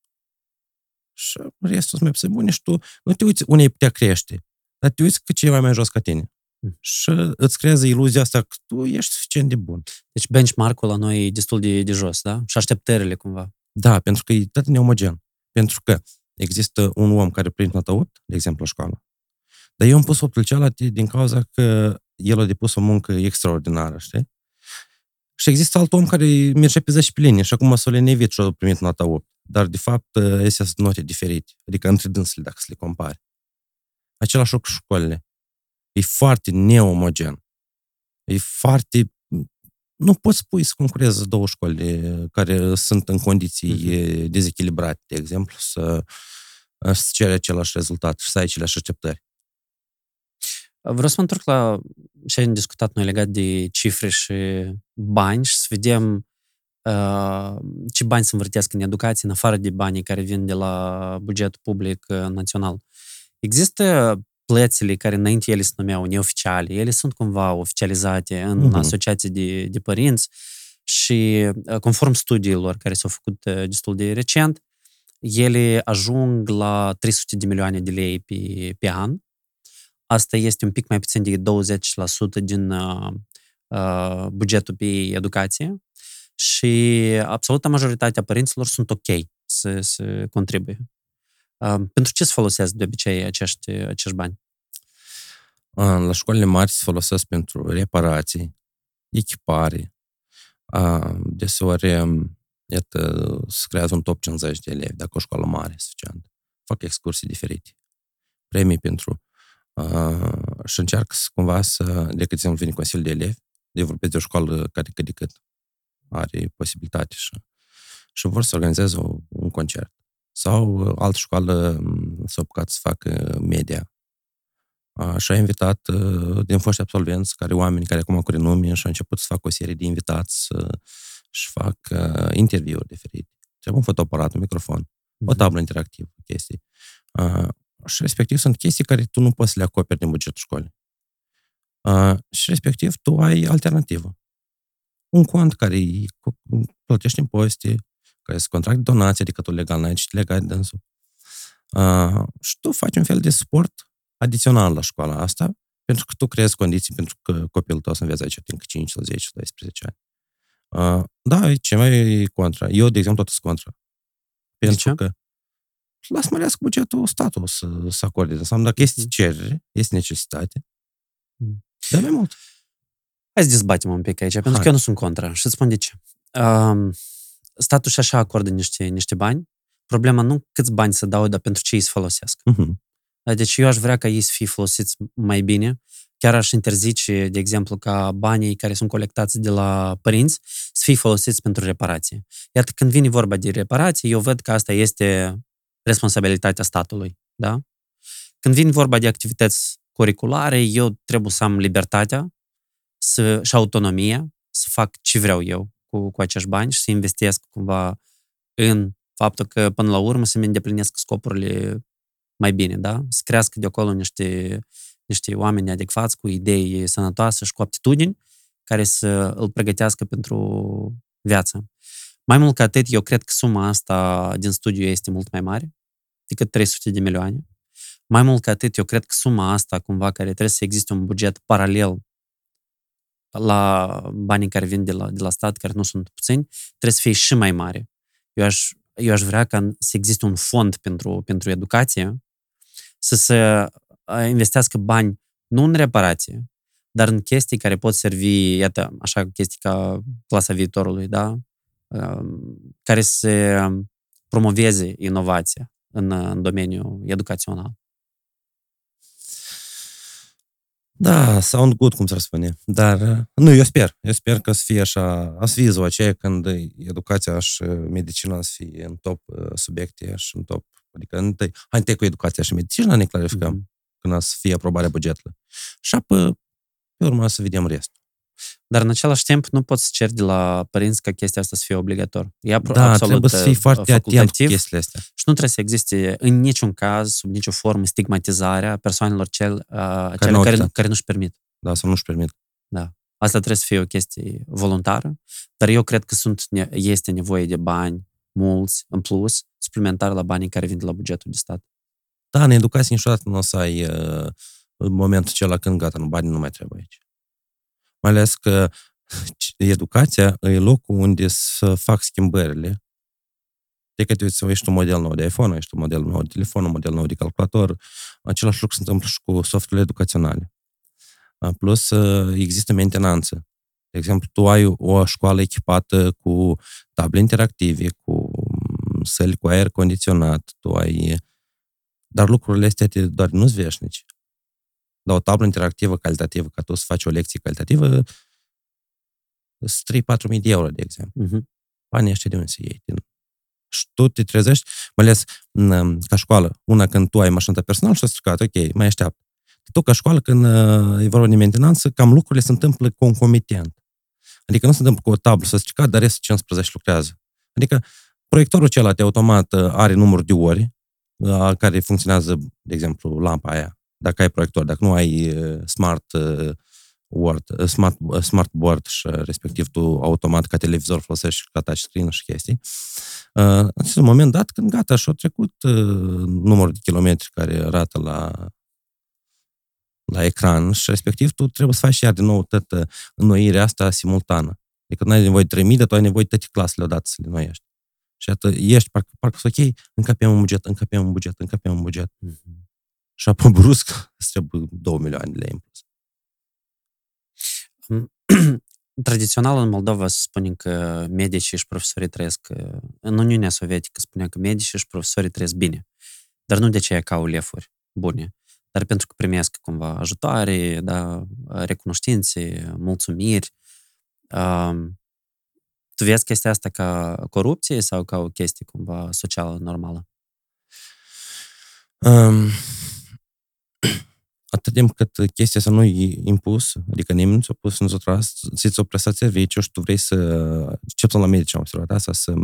și restul sunt mai puțin bune și tu nu te uiți unde putea crește, dar te uiți că cineva mai jos ca tine. Mm. Și îți creează iluzia asta că tu ești suficient de bun. Deci benchmark-ul la noi e destul de, de jos, da? Și așteptările cumva. Da, pentru că e tot neomogen. Pentru că există un om care prinde nota 8, de exemplu, la școală, dar eu am pus 8 cealaltă din cauza că el a depus o muncă extraordinară, știi? Și există alt om care merge pe 10 pe linie și acum să le nevit și a primit nota 8. Dar, de fapt, astea sunt note diferite. Adică între dânsele, dacă să le compari. Același lucru școlile. E foarte neomogen. E foarte... Nu poți spui să concureze două școli care sunt în condiții uh-huh. dezechilibrate, de exemplu, să, să cere același rezultat și să ai aceleași așteptări. Vreau să mă întorc la ce am discutat noi legat de cifre și bani și să vedem uh, ce bani să învârtească în educație, în afară de banii care vin de la bugetul public uh, național. Există plățile care înainte ele se numeau neoficiale, ele sunt cumva oficializate în uh-huh. asociații de, de părinți și uh, conform studiilor care s-au făcut destul de recent, ele ajung la 300 de milioane de lei pe, pe an Asta este un pic mai puțin de 20% din uh, uh, bugetul pe educație și absoluta majoritatea părinților sunt ok să, să contribuie. Uh, pentru ce se folosesc de obicei acești, acești bani? Uh, la școlile mari se folosesc pentru reparații, echipare. Uh, deseori, um, iată, se creează un top 50 de elevi, dacă o școală mare suficient. Fac excursii diferite. Premii pentru uh, și încearcă să, cumva să, de cât exemplu, vine Consiliul de Elevi, de vorbesc de o școală care cât de cât are posibilitate și, și vor să organizeze un concert. Sau altă școală s-a apucat să facă media. Uh, și a invitat uh, din foști absolvenți, care oameni care acum cu renume și au început să facă o serie de invitați uh, și fac uh, interviuri diferite. Trebuie un fotoaparat, un microfon, mm-hmm. o mhm. tablă interactivă, chestii. Uh, și respectiv sunt chestii care tu nu poți să le acoperi din bugetul școlii. Uh, și respectiv tu ai alternativă. Un cont care plătești impozite, care se contract de donație, adică tu legal n-ai ce legal de dânsul. Uh, și tu faci un fel de suport adițional la școala asta, pentru că tu creezi condiții pentru că copilul tău să învețe aici încă 5, 10, 12 ani. Uh, da, ce mai e contra. Eu, de exemplu, tot sunt contra. Pentru că las mărească bugetul statul să, să acorde. Înseamnă dacă este mm. cerere, este necesitate, mm. dă mai mult. Hai să dezbatem un pic aici, Hai. pentru că eu nu sunt contra. Și îți spun de ce. Um, statul și așa acordă niște, niște bani. Problema nu câți bani să dau, dar pentru ce ei să folosesc. Uh-huh. Deci eu aș vrea ca ei să fie folosiți mai bine. Chiar aș interzice, de exemplu, ca banii care sunt colectați de la părinți să fie folosiți pentru reparație. Iată, când vine vorba de reparație, eu văd că asta este responsabilitatea statului. Da? Când vin vorba de activități curriculare, eu trebuie să am libertatea să, și autonomia să fac ce vreau eu cu, cu acești bani și să investesc cumva în faptul că până la urmă să-mi îndeplinesc scopurile mai bine, da? Să crească de acolo niște, niște oameni adecvați cu idei sănătoase și cu aptitudini care să îl pregătească pentru viață. Mai mult ca atât, eu cred că suma asta din studiu este mult mai mare decât 300 de milioane. Mai mult ca atât, eu cred că suma asta, cumva, care trebuie să existe un buget paralel la banii care vin de la, de la stat, care nu sunt puțini, trebuie să fie și mai mare. Eu aș, eu aș vrea ca să existe un fond pentru, pentru educație, să se investească bani nu în reparație, dar în chestii care pot servi, iată, așa, chestii ca clasa viitorului, da? Care să promoveze inovația, în, în domeniul educațional. Da, sound good, cum s-ar spune. Dar, nu, eu sper. Eu sper că să fie așa, să fie ziua aceea când educația și medicina să fie în top subiecte și în top Adică întâi, hai întâi cu educația și medicină ne clarificăm mm-hmm. când o să fie aprobarea bugetului. Și apoi, pe urmă, să vedem restul. Dar în același timp nu poți să cerți de la părinți ca chestia asta să fie obligator. E da, absolut trebuie să fii foarte atent cu chestiile astea. Și nu trebuie să existe în niciun caz, sub nicio formă, stigmatizarea persoanelor cel, uh, care cele care, care nu-și permit. Da, sau nu-și permit. Da. Asta trebuie să fie o chestie voluntară, dar eu cred că sunt, este nevoie de bani mulți, în plus, suplimentar la banii care vin de la bugetul de stat. Da, în educație niciodată nu o să ai uh, în momentul acela când gata, nu, banii nu mai trebuie aici. Mai ales că educația e locul unde să fac schimbările. De că te ești un model nou de iPhone, ești un model nou de telefon, un model nou de calculator, același lucru se întâmplă și cu softurile educaționale. Plus, există mentenanță. De exemplu, tu ai o școală echipată cu table interactive, cu mm, săli cu aer condiționat, tu ai... Dar lucrurile astea te doar nu-ți veșnici. Dar o tablă interactivă calitativă, ca tu să faci o lecție calitativă, 3-4 mii de euro, de exemplu. Uh-huh. Banii ăștia de unde se iei? Din... Și tu te trezești, mai ales mm, ca școală, una când tu ai mașina ta personală și a stricat, ok, mai așteaptă tu ca școală, când uh, e vorba de mentenanță, cam lucrurile se întâmplă concomitent. Adică nu se întâmplă cu o tablă să stricat, dar restul 15 lucrează. Adică proiectorul celălalt automat uh, are număr de ori uh, care funcționează, de exemplu, lampa aia. Dacă ai proiector, dacă nu ai smart Word, smart, smart board și respectiv tu automat ca televizor folosești ca touchscreen și chestii. În un moment dat, când gata, și-a trecut numărul de kilometri care arată la la ecran și respectiv tu trebuie să faci iar din nou toată înnoirea asta simultană. Adică nu ai nevoie de 3000, dar tu ai nevoie de toate clasele odată să le înnoiești. Și atât, ești, parcă, parcă ok, încapem un buget, încapem un buget, încapem un buget. Mm-hmm. Și apoi brusc îți trebuie 2 milioane de lei în plus. Tradițional în Moldova se spune că medicii și profesorii trăiesc, în Uniunea Sovietică spunea că medicii și profesorii trăiesc bine, dar nu de aceea ca lefuri bune dar pentru că primesc cumva ajutoare, da, recunoștințe, mulțumiri. Um, tu vezi chestia asta ca corupție sau ca o chestie cumva socială normală? Um, atât timp cât chestia să nu e impus, adică nimeni nu ți-a pus, nu ți-a tras, ți-a prestat serviciu și tu vrei să, ce la medici am observat asta, să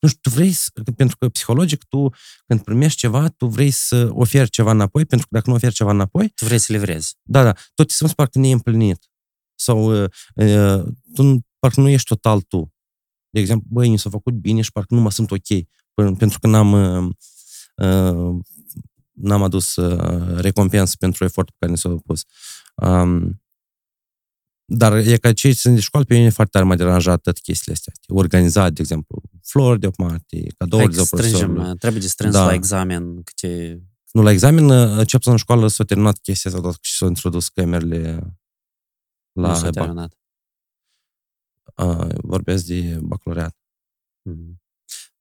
nu știu, tu vrei, să, pentru că psihologic tu, când primești ceva, tu vrei să oferi ceva înapoi, pentru că dacă nu oferi ceva înapoi... Tu vrei să livrezi. Da, da. Tot te simți parcă neîmplinit. Sau uh, uh, tu parcă nu ești total tu. De exemplu, băi, mi s-a făcut bine și parcă nu mă simt ok. Pentru că n-am uh, uh, n-am adus uh, recompensă pentru efortul pe care ne s-a pus. Um, dar e ca cei sunt de școală, pe mine foarte tare m-a deranjat toate chestiile astea. Organizat, de exemplu, flori de o parte, cadouri de profesorului. Trebuie de strâns da. la examen câte... Nu, la examen, ce în școală s-a terminat chestia asta și s-au introdus camerele la nu s-a terminat. Uh, vorbesc de bacalaureat. Mm-hmm.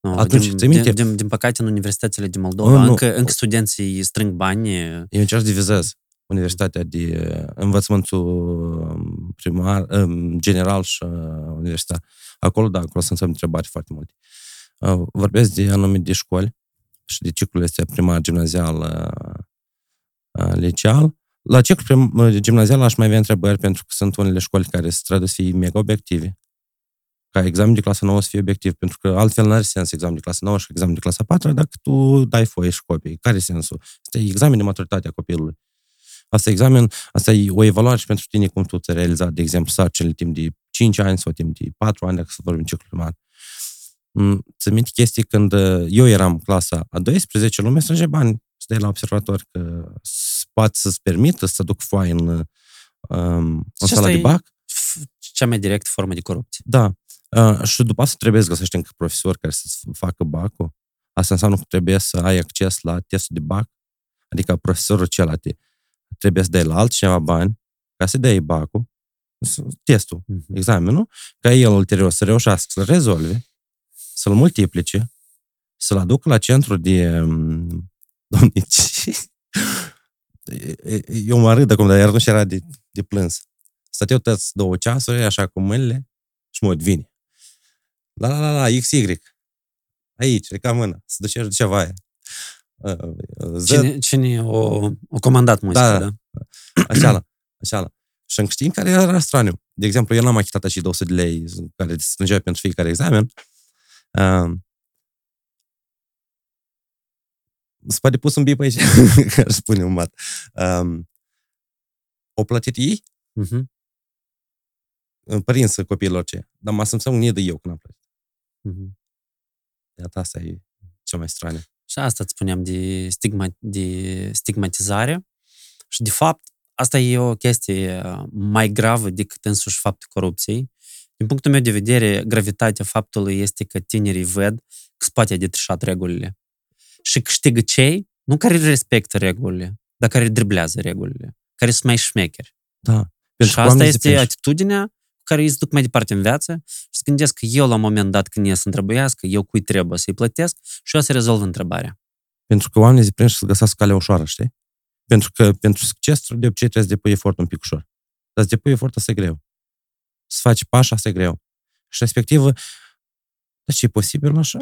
No, Atunci, din, din, din, din păcate, în universitățile din Moldova, nu, încă, încă studenții strâng bani. Eu încerc să divizez Universitatea de Învățământul um, primar, um, general și uh, universitar. Acolo, da, acolo sunt întrebări foarte multe. Uh, vorbesc de anumite de școli și de ciclul este primar, gimnazial, uh, liceal. La ciclul gimnazial aș mai avea întrebări pentru că sunt unele școli care se trebuie să fie mega obiective. Ca examen de clasă 9 să fie obiectiv, pentru că altfel nu are sens examen de clasă 9 și examen de clasă 4 dacă tu dai foie și copii. Care e sensul? Este examen de maturitate a copilului. Asta e examen, asta e o evaluare și pentru tine cum tu ți-ai realizat, de exemplu, sarcinile timp de 5 ani sau timp de 4 ani, dacă să vorbim ciclu primar. Mm, ți minte chestii când uh, eu eram clasa a 12, lumea strânge bani să dai la observator că poate să-ți permită să duc foaie în, um, în sala de bac. Cea mai direct formă de corupție. Da. Uh, și după asta trebuie să găsești încă profesori care să-ți facă bacul. Asta înseamnă că trebuie să ai acces la testul de bac, adică profesorul celălalt trebuie să dai la altcineva bani ca să dai bacul, testul, mm-hmm. examenul, ca el ulterior să reușească să-l rezolve, să-l multiplice, să-l aducă la centru de... Mm, domnici. Eu mă râd acum, dar iar nu era de, de plâns. Stăteau toți două ceasuri, așa cu mâinile, și mă vine. La, la, la, la, XY. Aici, ca mână, să duce ceva aia. Z. Cine, cine o, o comandat muzica, da? Da. Așa așa Și încă știi care era straniu. De exemplu, eu n-am achitat și 200 de lei care se strângea pentru fiecare examen. Uh, Spate pus un bip aici, care spune un mat. Um, o plătit ei, Mhm, părinții copiilor ce. Dar mă simțeam unii de eu când am plătit. Mhm. Iată, asta e cel mai straniu. Și asta îți spuneam de, stigma, de stigmatizare. Și, de fapt, asta e o chestie uh, mai gravă decât însuși faptul corupției. Din punctul meu de vedere, gravitatea faptului este că tinerii văd că se poate de trișat regulile. Și câștigă cei, nu care respectă regulile, dar care driblează regulile, care sunt mai șmecheri. Da. și asta oamenii se este pierd. atitudinea cu care îi se duc mai departe în viață și se gândesc că eu, la un moment dat, când e să întrebuiască, eu cui trebuie să-i plătesc și eu să rezolv întrebarea. Pentru că oamenii se prind și să găsească calea ușoară, știi? Pentru că pentru succes de obicei trebuie să depui efort un pic ușor. Dar să depui efort asta e greu. Să faci pași, asta e greu. Și respectiv, dar ce e posibil așa?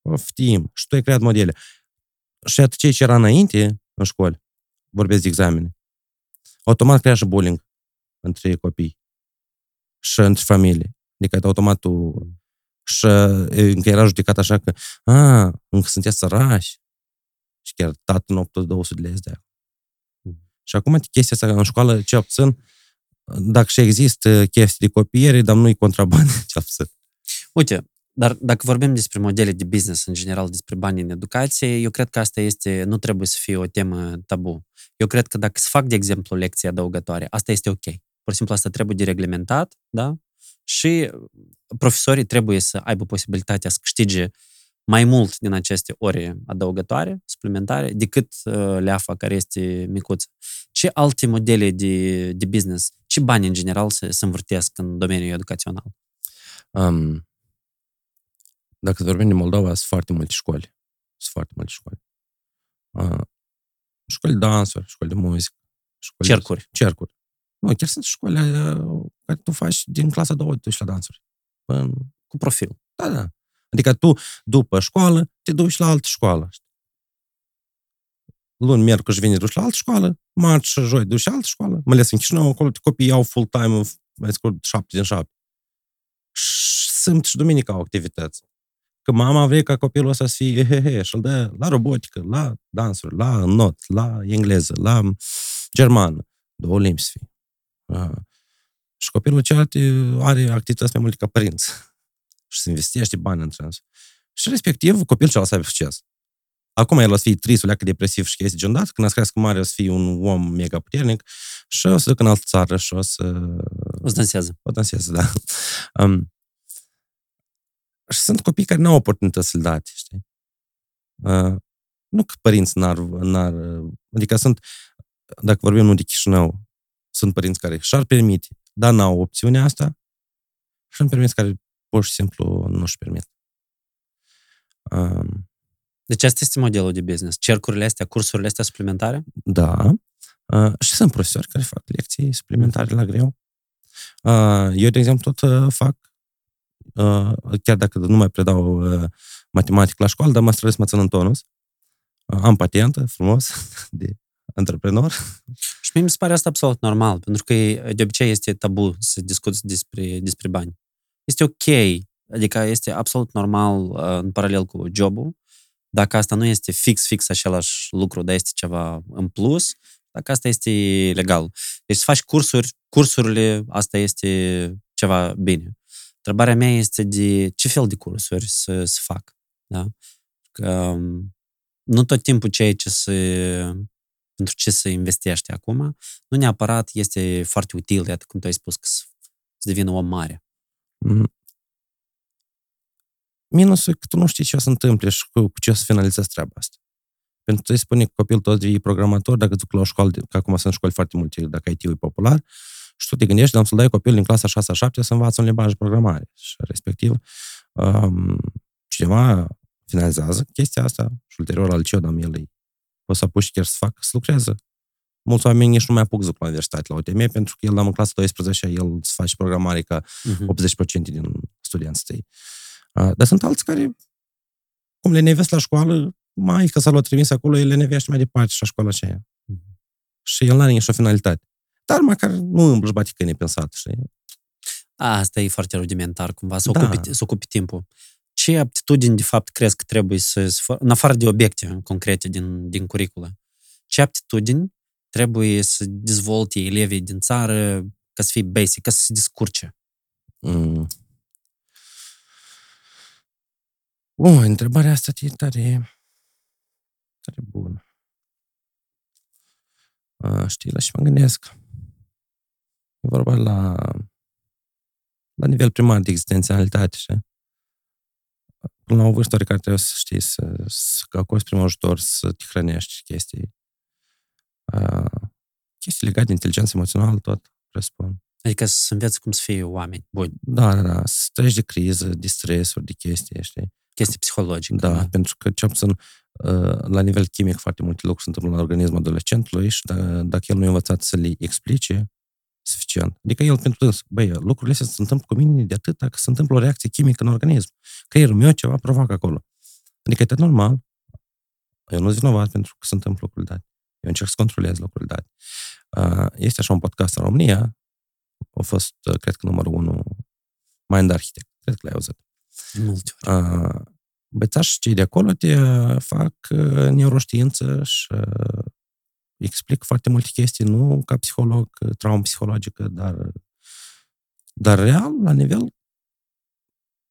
Poftim. Și tu ai creat modele. Și atât ce era înainte în școli, vorbesc de examene, automat crea și bullying între copii și între familii. Adică automat tu și e, încă era judecat așa că a, încă sunteți sărași și chiar tatăl nu a putut 200 de lei de aia. Mm. Și acum chestia asta în școală, ce puțin, dacă și există chestii de copiere, dar nu-i contrabandă, ce puțin. Uite, dar dacă vorbim despre modele de business în general, despre bani în educație, eu cred că asta este, nu trebuie să fie o temă tabu. Eu cred că dacă se fac, de exemplu, lecții adăugătoare, asta este ok. Pur și simplu asta trebuie de reglementat, da? Și profesorii trebuie să aibă posibilitatea să câștige mai mult din aceste ore adăugătoare, suplimentare, decât uh, leafa care este micuță. Ce alte modele de, de business, ce bani în general se, se învârtesc în domeniul educațional? Um, dacă vorbim de Moldova, sunt foarte multe școli. Sunt foarte multe școli. Uh, școli de dansuri, școli de muzică. Școli Cercuri. De, cercuri. Nu, chiar sunt școli uh, care tu faci din clasa 2, tu ești la dansuri. Până, Cu profil. da, da. Adică tu, după școală, te duci la altă școală. știi? Luni, miercuri și vineri duci la altă școală, marți și joi duci la altă școală. Mai ales în Chișinău, acolo copiii au full-time, mai scurt, șapte din șapte. Și sâmbătă și duminică au activități. Că mama vrea ca copilul ăsta să fie he, he, și îl dă la robotică, la dansuri, la not, la engleză, la germană. Două limbi să fie. Uh, și copilul celălalt are activități mai multe ca părinți. și se investește bani în trans. Și respectiv, copilul celălalt să aibă succes. Acum el o să fie trist, o leacă depresiv și chestii genul dat, când o să crească mare o să fie un om mega puternic și o să ducă în altă țară și o să O să dansează. o danseze, da. Um, și sunt copii care nu au oportunități să-l date, știi? Uh, nu că părinți n-ar, n-ar... Adică sunt, dacă vorbim nu de Chișinău, sunt părinți care și-ar permite, dar n-au opțiunea asta și sunt părinți care pur și simplu nu-și permit. Um, Deci asta este modelul de business. Cercurile astea, cursurile astea suplimentare? Da. Uh, și sunt profesori care fac lecții suplimentare la greu. Uh, eu, de exemplu, tot uh, fac, uh, chiar dacă nu mai predau uh, matematică la școală, dar mă străduiesc să mă țin în tonus. Uh, am patentă, frumos, de antreprenor. Și mie mi se pare asta absolut normal, pentru că de obicei este tabu să discuți despre, despre bani. Este ok, adică este absolut normal uh, în paralel cu jobul, dacă asta nu este fix, fix același lucru, dar este ceva în plus, dacă asta este legal. Deci să faci cursuri, cursurile, asta este ceva bine. Întrebarea mea este de ce fel de cursuri să, să fac. Da? Că um, nu tot timpul ceea ce să pentru ce să investești acum, nu neapărat este foarte util, iată cum tu ai spus, că să, să devină om mare. Mm. Minusul e că tu nu știi ce o să întâmple și cu, cu ce o să finalizezi treaba asta. Pentru că îi spune că copilul tot e programator, dacă duc la o școală, că acum sunt școli foarte multe, dacă IT-ul e popular, și tu te gândești, dar să-l dai copil din clasa 6-7 să învață un limbaj de programare. Și respectiv, um, cineva finalizează chestia asta și ulterior la liceu, dar el îi o să apuci chiar să facă, să lucreze. Mulți oameni nici nu mai apuc să duc la universitate la UTM, pentru că el la în clasa 12 el îți face programare ca Uh-huh. 80% din studenții tăi. Uh, Dar sunt alții care, cum le nevesc la școală, mai că s-a luat trimis acolo, el le nevește mai departe și la școala aceea. Mhm. Și el n-are nicio finalitate. Dar măcar nu îmblăși bate că nepensat, știi? Asta e foarte rudimentar, cumva, să Da. ocupi, să ocupi timpul. Ce aptitudini, de fapt, crezi că trebuie să, să fă- în afară de obiecte concrete din, din curiculă, ce aptitudini trebuie să dezvolte elevii din țară ca să fie basic, ca să se descurce? Mm. Uh, întrebarea asta e tare, tare bună. A, știi, la și mă gândesc. E vorba la, la nivel primar de existențialitate, știi? Până la o vârstă care trebuie să știi, să, să acorzi primul ajutor, să te hrănești chestii. A, chestii legate de inteligență emoțională, tot, răspund. Adică să înveți cum să fie oameni buni, Da, da, da. Să treci de criză, de stresuri, de chestii, știi? chestii psihologice. Da, pentru că ce sunt uh, la nivel chimic foarte multe lucruri se întâmplă la organismul adolescentului și da, dacă el nu e învățat să le explice suficient. Adică el pentru dâns, băi, lucrurile astea se întâmplă cu mine de atât că se întâmplă o reacție chimică în organism. Creierul meu ceva provoacă acolo. Adică e normal. Eu nu sunt vinovat pentru că se întâmplă lucruri date. Eu încerc să controlez lucrurile date. Uh, este așa un podcast în România, a fost, uh, cred că numărul unu, Mind Architect. Cred că l-ai auzit. De multe ori. Uh, băiețași cei de acolo te fac uh, neuroștiință și uh, explic foarte multe chestii, nu ca psiholog, uh, traumă psihologică, dar, dar real, la nivel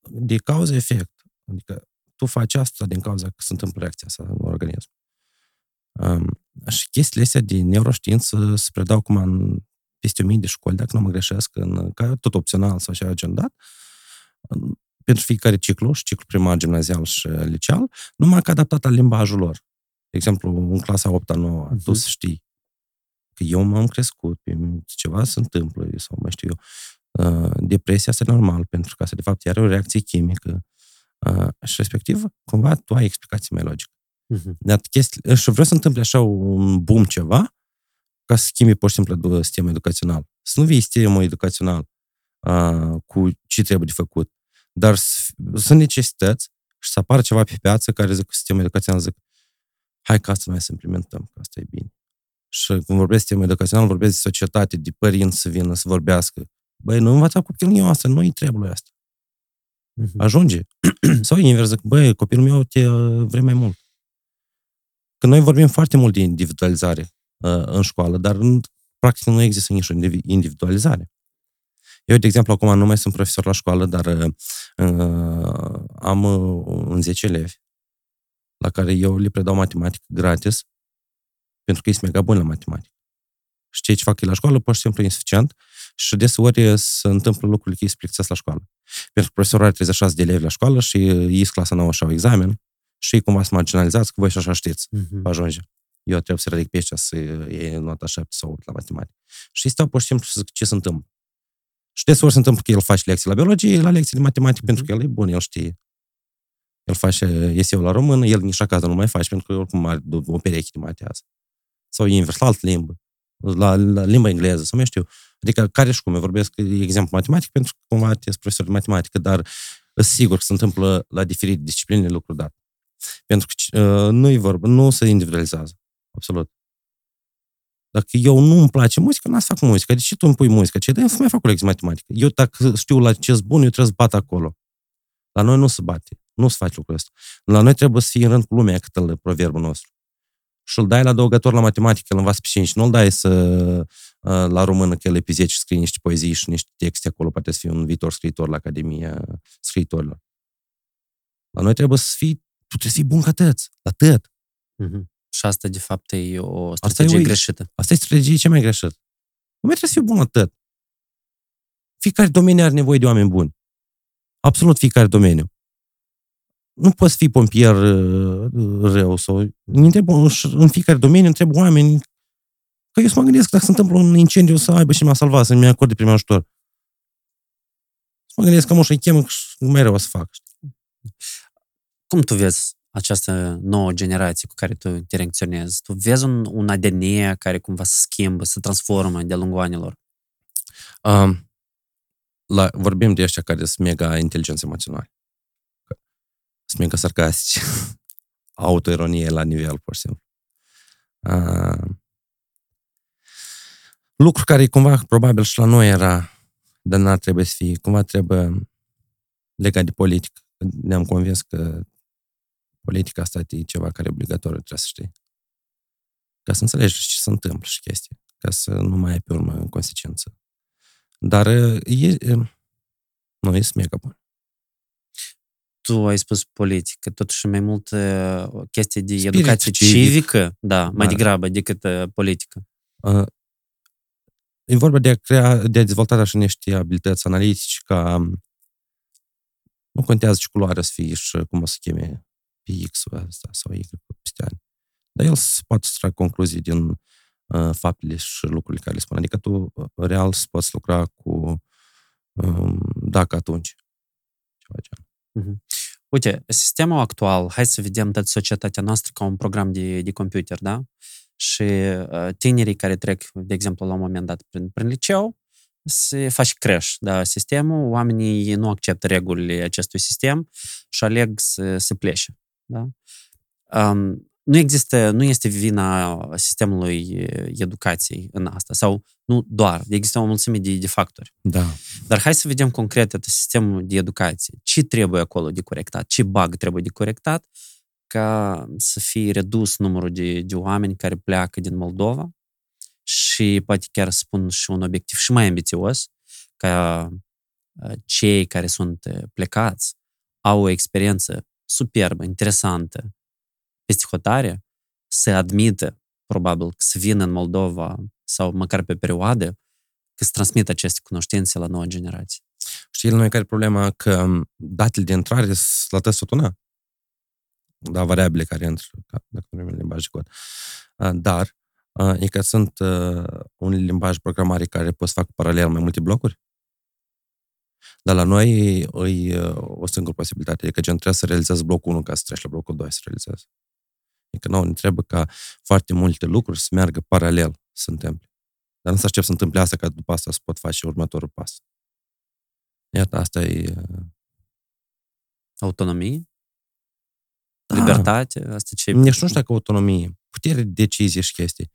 de cauză-efect. Adică tu faci asta din cauza că se întâmplă reacția asta în organism. Um, și chestiile astea de neuroștiință se predau acum în peste o mii de școli, dacă nu mă greșesc, în, ca tot opțional sau așa agendat, în- pentru fiecare ciclu, și ciclu primar, gimnazial și liceal, numai că adaptat la limbajul lor. De exemplu, în clasa 8 9 Mhm. tu să știi că eu m-am crescut, pe mine ceva se întâmplă, sau mai știu eu, uh, depresia asta e normal, pentru că asta, de fapt, are o reacție chimică. Uh, și respectiv, cumva, tu ai explicații mai logice. Mhm. Dar chestii, și vreau să întâmple așa un boom ceva, ca să schimbi pur și simplu de sistemul educațional. Să nu vii sistemul educațional uh, cu ce trebuie de făcut, dar să- sunt necesități și să apară ceva pe piață care zic că sistemul educațional zic hai ca asta noi să implementăm, că asta e bine. Și când vorbesc sistemul educațional, vorbesc de societate, de părinți să vină să vorbească. Băi, nu învăța copilul meu asta, nu-i trebuie lui asta. Mhm. Ajunge. Sau invers, zic, băi, copilul meu te uh, vrei mai mult. Că noi vorbim foarte mult de individualizare uh, în școală, dar în, practic nu există nicio indivi- individualizare. Eu, de exemplu, acum nu mai sunt profesor la școală, dar uh, uh, am uh, un 10 elevi la care eu le predau matematică gratis, pentru că ești mega bun la matematică. Și ceea ce fac ei la școală, pur și simplu, e insuficient și deseori se întâmplă lucrurile că ei sunt plictisesc la școală. Pentru că profesorul are 36 de elevi la școală și ei sunt clasa nouă și au examen și ei cumva sunt marginalizați, că voi și așa știți Mhm. ajunge. Eu trebuie să ridic pe ăștia să iei nota 7 sau 8 la matematică. Și ei stau pur și simplu să zic ce se întâmplă. Și deseori se întâmplă că el face lecții la biologie, la lecții de matematică, pentru că el e bun, el știe. El face eseu la română, el nici acasă nu mai face, pentru că oricum are o pereche de matează. Sau invers, la altă limbă. La, la limba engleză, sau mai știu. Adică care și cum, eu vorbesc de exemplu matematic, pentru că cumva sunt profesor de matematică, dar sunt sigur că se întâmplă la diferite discipline lucruri date. Pentru că uh, nu-i vorba, nu se individualizează. Absolut. Dacă eu nu îmi place muzica, n-am să fac muzică. De ce tu îmi pui muzică? Ce? Dar eu să mai fac o lecție matematică. Eu dacă știu la ce bun, eu trebuie să bat acolo. La noi nu se bate. Nu se face lucrul ăsta. La noi trebuie să fii în rând cu lumea, cât îl proverbul nostru. Și îl dai la adăugător la matematică, îl învață pe 5. Nu îl dai să, uh, la română că el e pe 10 și scrie niște poezii și niște texte acolo, poate să fie un viitor scriitor la Academia Scriitorilor. La noi trebuie să fii, tu trebuie să fii bun ca tăți, la tăt. Mhm. Și asta, de fapt, e o e strategie o- greșită. Asta e strategie cea mai greșită. Nu mai trebuie să fii bun la tot. Fiecare domeniu are nevoie de oameni buni. Absolut fiecare domeniu. Nu poți fi pompier uh, rău sau... Îmi întreb, în fiecare domeniu întreb oameni că eu să mă gândesc că dacă se întâmplă un incendiu să aibă și m-a salvat, să-mi acorde primul ajutor. Să mă gândesc că mă și chem și mai rău o să fac. Cum tu vezi această nouă generație cu care tu interacționezi? Tu vezi un, un ADN care cumva se schimbă, se transformă de-a lungul anilor? Um, la, vorbim de ăștia care sunt mega inteligenți emoționali. Sunt mega sarcastici. autoironie la nivel, pur și simplu. Uh, lucru care cumva probabil și la noi era, dar n-ar trebui să fie, cumva trebuie legat de politică. Ne-am convins că politica asta e ceva care e obligatoriu, trebuie să știi. Ca să înțelegi ce se întâmplă și chestii, ca să nu mai ai pe urmă în consecință. Dar e, nu, e mega bun. Tu ai spus politică, totuși mai mult chestii de Spirit educație civic. civică, da, mai da. degrabă decât politică. Uh, e vorba de a crea, de a dezvolta așa niște abilități analitice ca nu contează ce culoare să fie și cum o să cheme pe X asta sau Y peste ani. Dar el se poate să trag concluzii din uh, faptele și lucrurile care le spun. Adică tu real să poți lucra cu um, dacă atunci. Ceva genul. Mm-hmm. Uite, sistemul actual, hai să vedem toată societatea noastră ca un program de, de computer, da? Și uh, tinerii care trec, de exemplu, la un moment dat prin, prin liceu, se face crash, da, sistemul, oamenii nu acceptă regulile acestui sistem și aleg să, să plece, da? Um, nu există, nu este vina sistemului educației în asta, sau nu doar, există o mulțime de, de factori. Da. Dar hai să vedem concret sistemul de educație. Ce trebuie acolo de corectat? Ce bug trebuie de corectat ca să fie redus numărul de, de oameni care pleacă din Moldova și poate chiar spun și un obiectiv și mai ambițios, ca cei care sunt plecați au o experiență superbă, interesantă, peste hotare, să admită, probabil, să vină în Moldova sau măcar pe perioadă, că să transmită aceste cunoștințe la noua generație. Știi, noi care e problema că datele de intrare sunt la testul tuna. Da, variabile care intră, dacă nu în limbaj de cod. Dar, e că sunt un limbaj programare care poți fac paralel mai multe blocuri. Dar la noi e o singură posibilitate, adică gen trebuie să realizezi blocul 1 ca să treci la blocul 2 să realizezi. Adică nouă ne trebuie ca foarte multe lucruri să meargă paralel să se întâmple. Dar nu să aștept să întâmple asta ca după asta să pot face următorul pas. Iată, asta e... Uh, autonomie? Da. Libertate? Asta ce Nici nu știu dacă autonomie. Putere de decizie și chestii.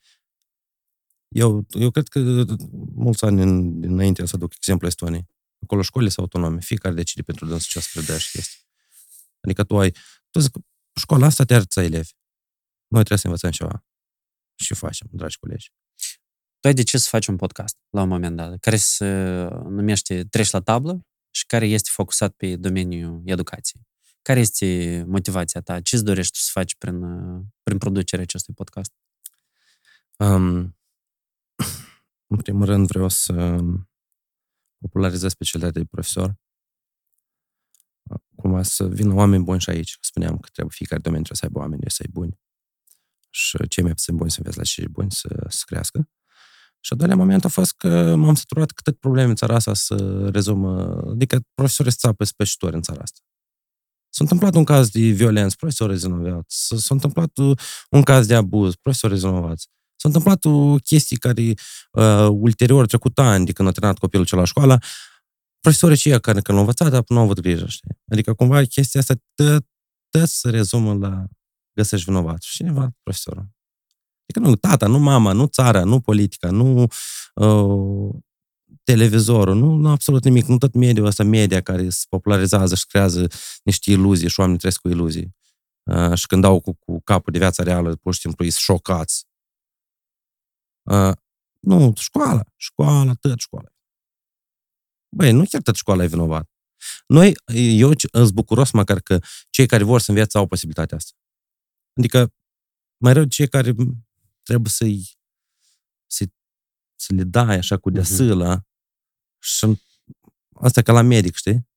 Eu, eu cred că mulți ani în, înainte să aduc exemplu Estoniei. Acolo școlile sunt autonome. Fiecare decide pentru dânsul ce să predea și chestii. Adică tu ai... Tu zic, școala asta te arăță elevi. Noi trebuie să învățăm ceva. Și facem, dragi colegi. Tu ai decis să faci un podcast la un moment dat, care se numește Treci la tablă și care este focusat pe domeniul educației. Care este motivația ta? Ce îți dorești să faci prin, prin producerea acestui podcast? Um, în primul rând vreau să popularizez specialitatea de profesor. Cumva să vină oameni buni și aici. Spuneam că trebuie fiecare domeniu trebuie să aibă oameni să buni și cei mai puțin buni să înveți la cei buni să, să crească. Și al doilea moment a fost că m-am săturat cât probleme în țara asta să rezumă, adică profesorii țapă spășitori în țara asta. S-a întâmplat un caz de violență, profesorii rezolvați. S-a întâmplat un caz de abuz, profesorii rezolvați. S-a întâmplat o chestie care uh, ulterior, trecut ani de când a terminat copilul cel la școală, profesorii cei care când l-au învățat, dar nu au avut grijă, știi? Adică cumva chestia asta tot se rezumă la găsești vinovat. Și cineva, profesorul. Adică nu tata, nu mama, nu țara, nu politica, nu uh, televizorul, nu, nu absolut nimic, nu tot mediul ăsta, media care se popularizează și creează niște iluzii și oamenii trăiesc cu iluzii. Uh, și când dau cu, cu capul de viața reală, pur și simplu, sunt șocați. Uh, nu, școala, școala, tot școala. Băi, nu chiar tot școala e vinovat. Noi, eu sunt bucuros măcar că cei care vor să învețe au posibilitatea asta. Adică, mai rău cei care trebuie să-i să, să le dai așa cu deasâla uh-huh. și asta ca la medic, știi?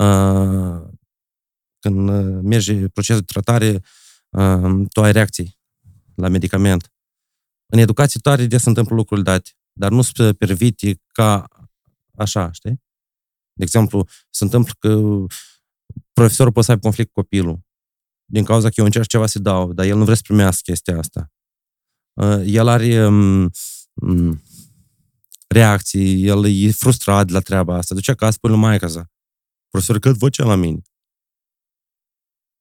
Uh, când mergi procesul de tratare, uh, tu ai reacții la medicament. În educație tare de se întâmplă lucruri date, dar nu se permite ca așa, știi? De exemplu, se întâmplă că profesorul poate să aibă conflict cu copilul din cauza că eu încerc ceva să dau, dar el nu vrea să primească chestia asta. Uh, el are um, um, reacții, el e frustrat de la treaba asta. Duce acasă, spune lui maica sa. Profesor, cât vocea la mine?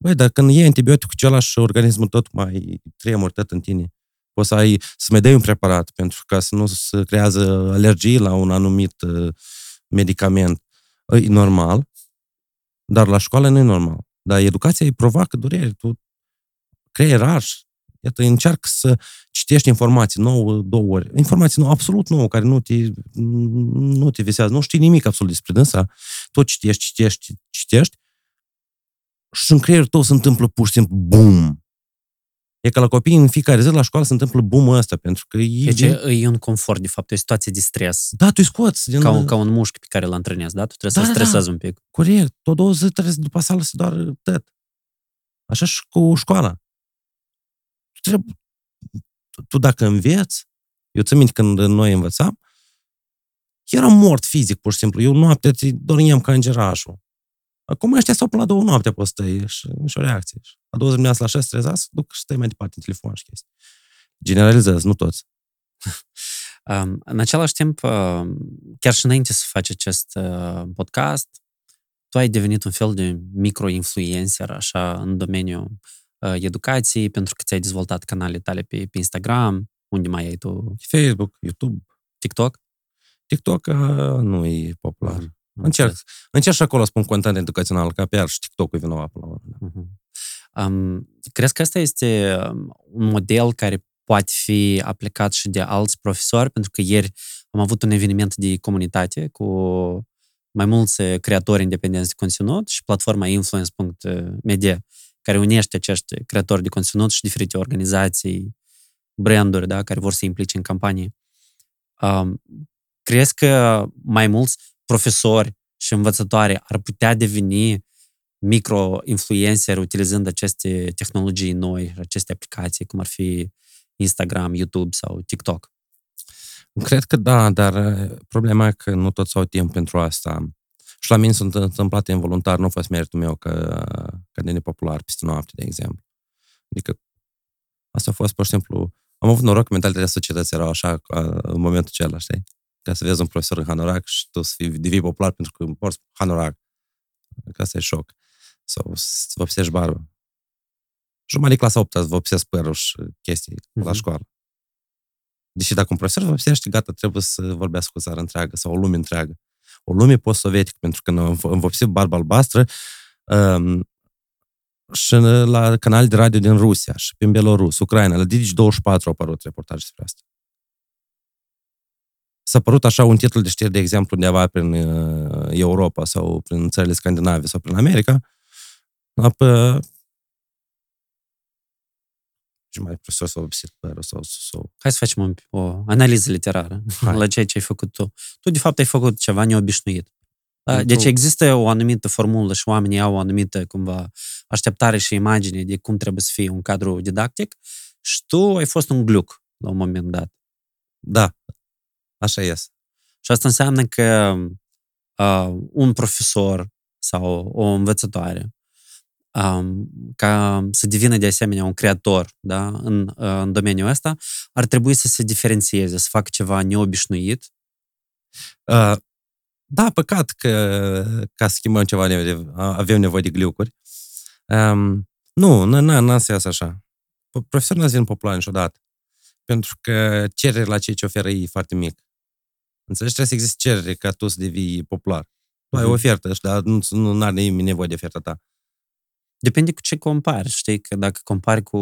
Băi, dar când iei antibioticul același organismul tot mai tremur tot în tine. Poți să ai, să mai dai un preparat pentru ca să nu se creează alergii la un anumit uh, medicament. E normal, dar la școală nu e normal. Dar educația îi provoacă durere. Tu creieraș, iată, încearcă să citești informații nouă două ori. Informații nouă, absolut nouă, care nu te, nu te visează. Nu știi nimic absolut despre dânsa. Tot citești, citești, citești și în creierul tău se întâmplă pur și simplu BUM! E ca la copii în fiecare zi la școală se întâmplă boom ăsta, pentru că e... Deci e un confort, de fapt, e o situație de stres. Da, tu îi scoți. Din... Ca, un, ca un mușchi pe care îl antrenezi, da? Tu trebuie da, să da, stresezi da. un pic. Corect. Tot două zi trebuie să după sală să doar tot. Așa și cu școala. Tu, trebuie... tu dacă înveți, eu țin minte când noi învățam, eram mort fizic, pur și simplu. Eu noaptea dormeam ca îngerașul. Acum ăștia stau până la două noapte pe stăi și, și o reacție. A doua zi dimineața la șase trezați, duc și stai mai departe în telefon și chestii. Generalizez, nu toți. Um, în același timp, chiar și înainte să faci acest uh, podcast, tu ai devenit un fel de micro-influencer, așa, în domeniul uh, educației, pentru că ți-ai dezvoltat canalele tale pe, pe Instagram, unde mai ai tu? Facebook, YouTube. TikTok? TikTok uh, nu e popular. Mm. Încerc, încerc și acolo spun content educațional, ca pe și TikTok-ul vinovat până la urmă. Uh-huh. Um, crezi că asta este un model care poate fi aplicat și de alți profesori? Pentru că ieri am avut un eveniment de comunitate cu mai mulți creatori independenți de conținut și platforma influence.media, care unește acești creatori de conținut și diferite organizații, branduri, da, care vor să implice în campanie. Um, crezi că mai mulți profesori și învățătoare ar putea deveni micro-influenceri utilizând aceste tehnologii noi, aceste aplicații, cum ar fi Instagram, YouTube sau TikTok? Cred că da, dar uh, problema e că nu toți au timp pentru asta. Și la mine s-a întâmplat involuntar, nu a fost meritul meu că, că de nepopular peste noapte, de exemplu. Adică asta a fost, pur și simplu, am avut noroc că mentalitatea societății era așa uh, în momentul acela, știi? Ca să vezi un profesor în hanorac și tu să fii, devii popular pentru că porți hanorac. Că asta e șoc. Sau să vopsești barbă. Jumătate de clasa 8 să vopsesc părul și chestii mm-hmm. la mhm. școală. Deși dacă un profesor vopsește, gata, trebuie să vorbească cu țara întreagă sau o lume întreagă. O lume post-sovietică, pentru că am vopsit barba albastră um, și la canal de radio din Rusia și prin Belarus, Ucraina, la Digi24 au apărut reportaje despre asta s-a părut așa un titlu de știri, de exemplu, undeva prin uh, Europa sau prin țările scandinave sau prin America, apă și mai profesor sau psihopără sau, sau... Hai să facem o, o analiză literară Hai. la ceea ce ai făcut tu. Tu, de fapt, ai făcut ceva neobișnuit. Da? Deci există o anumită formulă și oamenii au o anumită, cumva, așteptare și imagine de cum trebuie să fie un cadru didactic și tu ai fost un gluc la un moment dat. Da, Așa este. Și asta înseamnă că uh, un profesor sau o învățătoare um, ca să devină de asemenea un creator da, în, uh, în domeniul ăsta, ar trebui să se diferențieze, să facă ceva neobișnuit. Uh, da, păcat că ca să schimbăm ceva avem nevoie de gliucuri. Um, nu, n-a să iasă așa. Profesorul n-a devenit popular niciodată. Pentru că cererea la ceea ce oferă ei e foarte mic. Înțelegi? Trebuie să existe cerere ca tu să devii popular. Tu ai o mhm. ofertă, dar nu, nu are nimeni nevoie de oferta ta. Depinde cu ce compari, știi? Că dacă compari cu,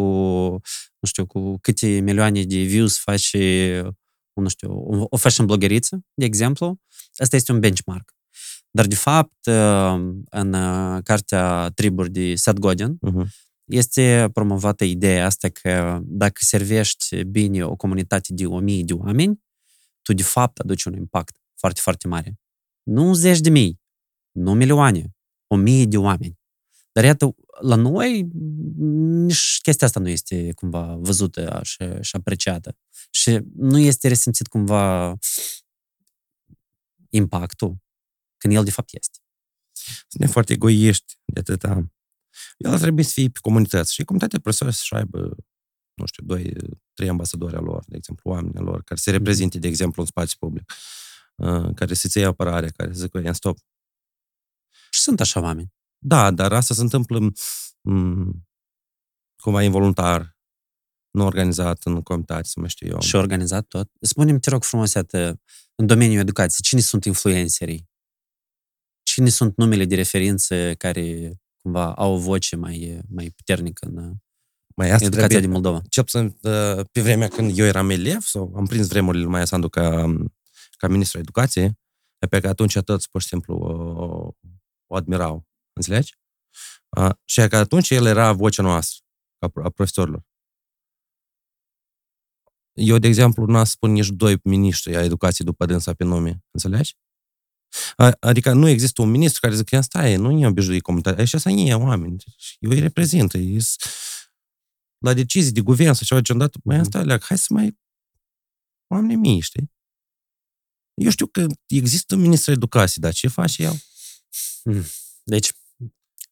nu știu, cu câte milioane de views faci, nu știu, o fashion blogeriță, de exemplu, asta este un benchmark. Dar, de fapt, în cartea Triburi de Seth Godin, uh-huh. este promovată ideea asta că dacă servești bine o comunitate de o mie de oameni, tu de fapt aduci un impact foarte, foarte mare. Nu zeci de mii, nu milioane, o mie de oameni. Dar iată, la noi nici chestia asta nu este cumva văzută și, și apreciată. Și nu este resimțit cumva impactul când el de fapt este. Suntem foarte egoiști de atâta. El ar trebui să fie pe comunități și comunitatea profesorii să aibă nu știu, doi, trei ambasadori al lor, de exemplu, oamenii lor, care se mhm. reprezinte, de exemplu, în spațiu public, uh, care să-ți iei apărare, care să zică, stop. Și sunt așa oameni. Da, dar asta se întâmplă mm, cumva involuntar, nu organizat în comitate, să mă știu eu. Și organizat tot. Spune-mi, te rog frumos, iată, în domeniul educației, cine sunt influencerii? Cine sunt numele de referință care cumva au o voce mai, mai puternică în mai asta educația trebuie, din Moldova? Ce puțin, pe vremea când eu eram elev, sau am prins vremurile mai Sandu ca, ca ministru educației, pe că atunci toți, pur și simplu, o, o admirau. Înțelegi? A, și că atunci el era vocea noastră, a, a profesorilor. Eu, de exemplu, nu spun nici doi miniștri a educației după dânsa pe nume. Înțelegi? Adică nu există un ministru care zice, stai, nu e obișnuit comunitatea, așa să e oameni. Eu îi reprezint. La decizii de guvern sau ceva ce dat, mai asta leac, hai să mai oameni mii, știi? Eu știu că există ministrul educației, dar ce face el? Hmm. Deci,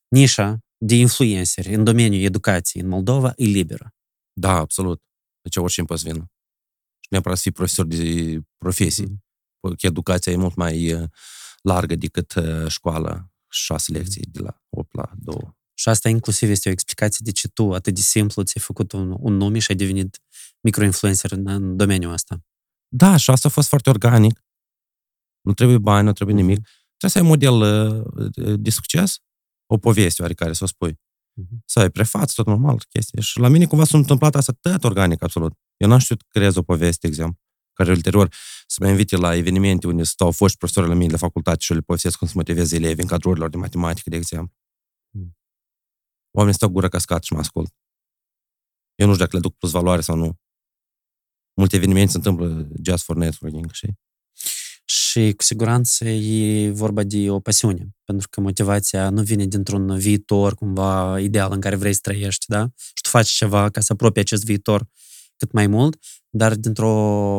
nișa de influenceri în domeniul educației în Moldova e liberă. Da, absolut. Deci oricine poate să vină. Și neapărat să fii profesor de profesii. Mm. Că educația e mult mai uh, largă decât uh, școala, șase mm. lecții de la 8 la 2. Și asta inclusiv este o explicație de ce tu, atât de simplu, ți-ai făcut un, un nume și ai devenit microinfluencer în, în domeniul ăsta. Da, și asta a fost foarte organic. Nu trebuie bani, nu trebuie nimic. Trebuie să ai un model uh, de succes, o poveste oarecare, să o spui. Uh-huh. Să ai prefață, tot normal, chestii. Și la mine cumva s-a întâmplat asta tot organic, absolut. Eu n-am știut creez o poveste, de exemplu, care ulterior să mă invite la evenimente unde stau foști profesori la mine de facultate și eu le povestesc cum să motiveze elevi în cadrurilor de matematică, de exemplu. Uh-huh. Oamenii stau gură cascat și mă ascult. Eu nu știu dacă le duc plus valoare sau nu. Multe evenimente se întâmplă just for networking, știi? Și cu siguranță e vorba de o pasiune, pentru că motivația nu vine dintr-un viitor cumva ideal în care vrei să trăiești, da? Și tu faci ceva ca să apropii acest viitor cât mai mult, dar dintr-o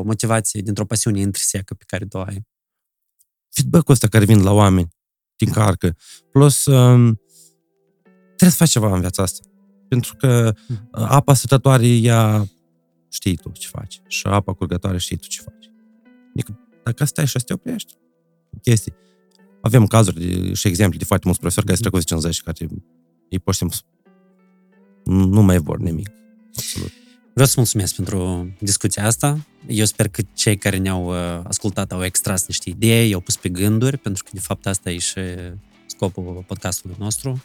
motivație, dintr-o pasiune intrinsecă pe care tu ai. Feedback-ul ăsta care vin la oameni te încarcă. Plus, um, trebuie să faci ceva în viața asta. Pentru că hmm. apa stătătoare, ea știi tu ce faci. Și apa curgătoare știi tu ce faci. Adică dacă stai și te oprești, chestii. Avem cazuri de, și exemple de foarte mulți profesori care se trecut 50 care ei pur și simplu nu mai vor nimic. Absolut. Vreau să mulțumesc pentru discuția asta. Eu sper că cei care ne-au uh, ascultat au extras niște idei, au pus pe gânduri, pentru că de fapt asta e și scopul podcastului nostru.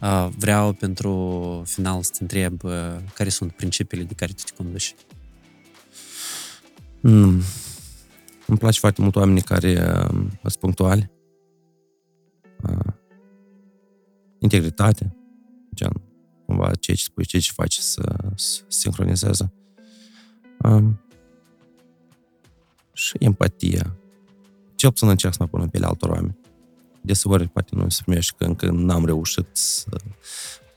Uh, vreau pentru final să te întreb uh, care sunt principiile de care tu te conduci. Mm. Îmi place foarte mult oamenii care uh, sunt punctuali. Uh, integritate. Gen, cumva ce ce spui, ce ce faci să, să sincronizeze. Um, și empatia. Cel puțin încerc să mă pun în pielea altor oameni. Deseori poate nu se primește că încă n-am reușit să,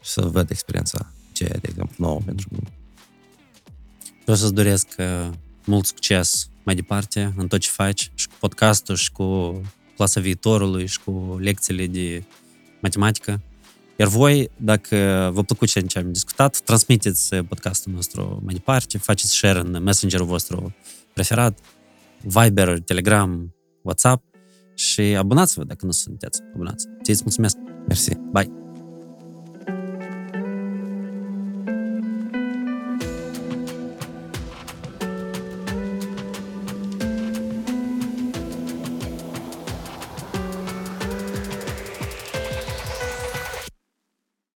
să văd experiența aceea, de exemplu, nouă pentru mine. Vreau să-ți doresc uh, mult succes mai departe în tot ce faci și cu podcastul și cu clasa viitorului și cu lecțiile de matematică. Iar voi, dacă vă plăcut ce am discutat, transmiteți podcastul nostru mai departe, faceți share în messengerul vostru preferat, Viber, Telegram, WhatsApp și abonați-vă dacă nu sunteți abonați. Ți mulțumesc! Mersi! Bye!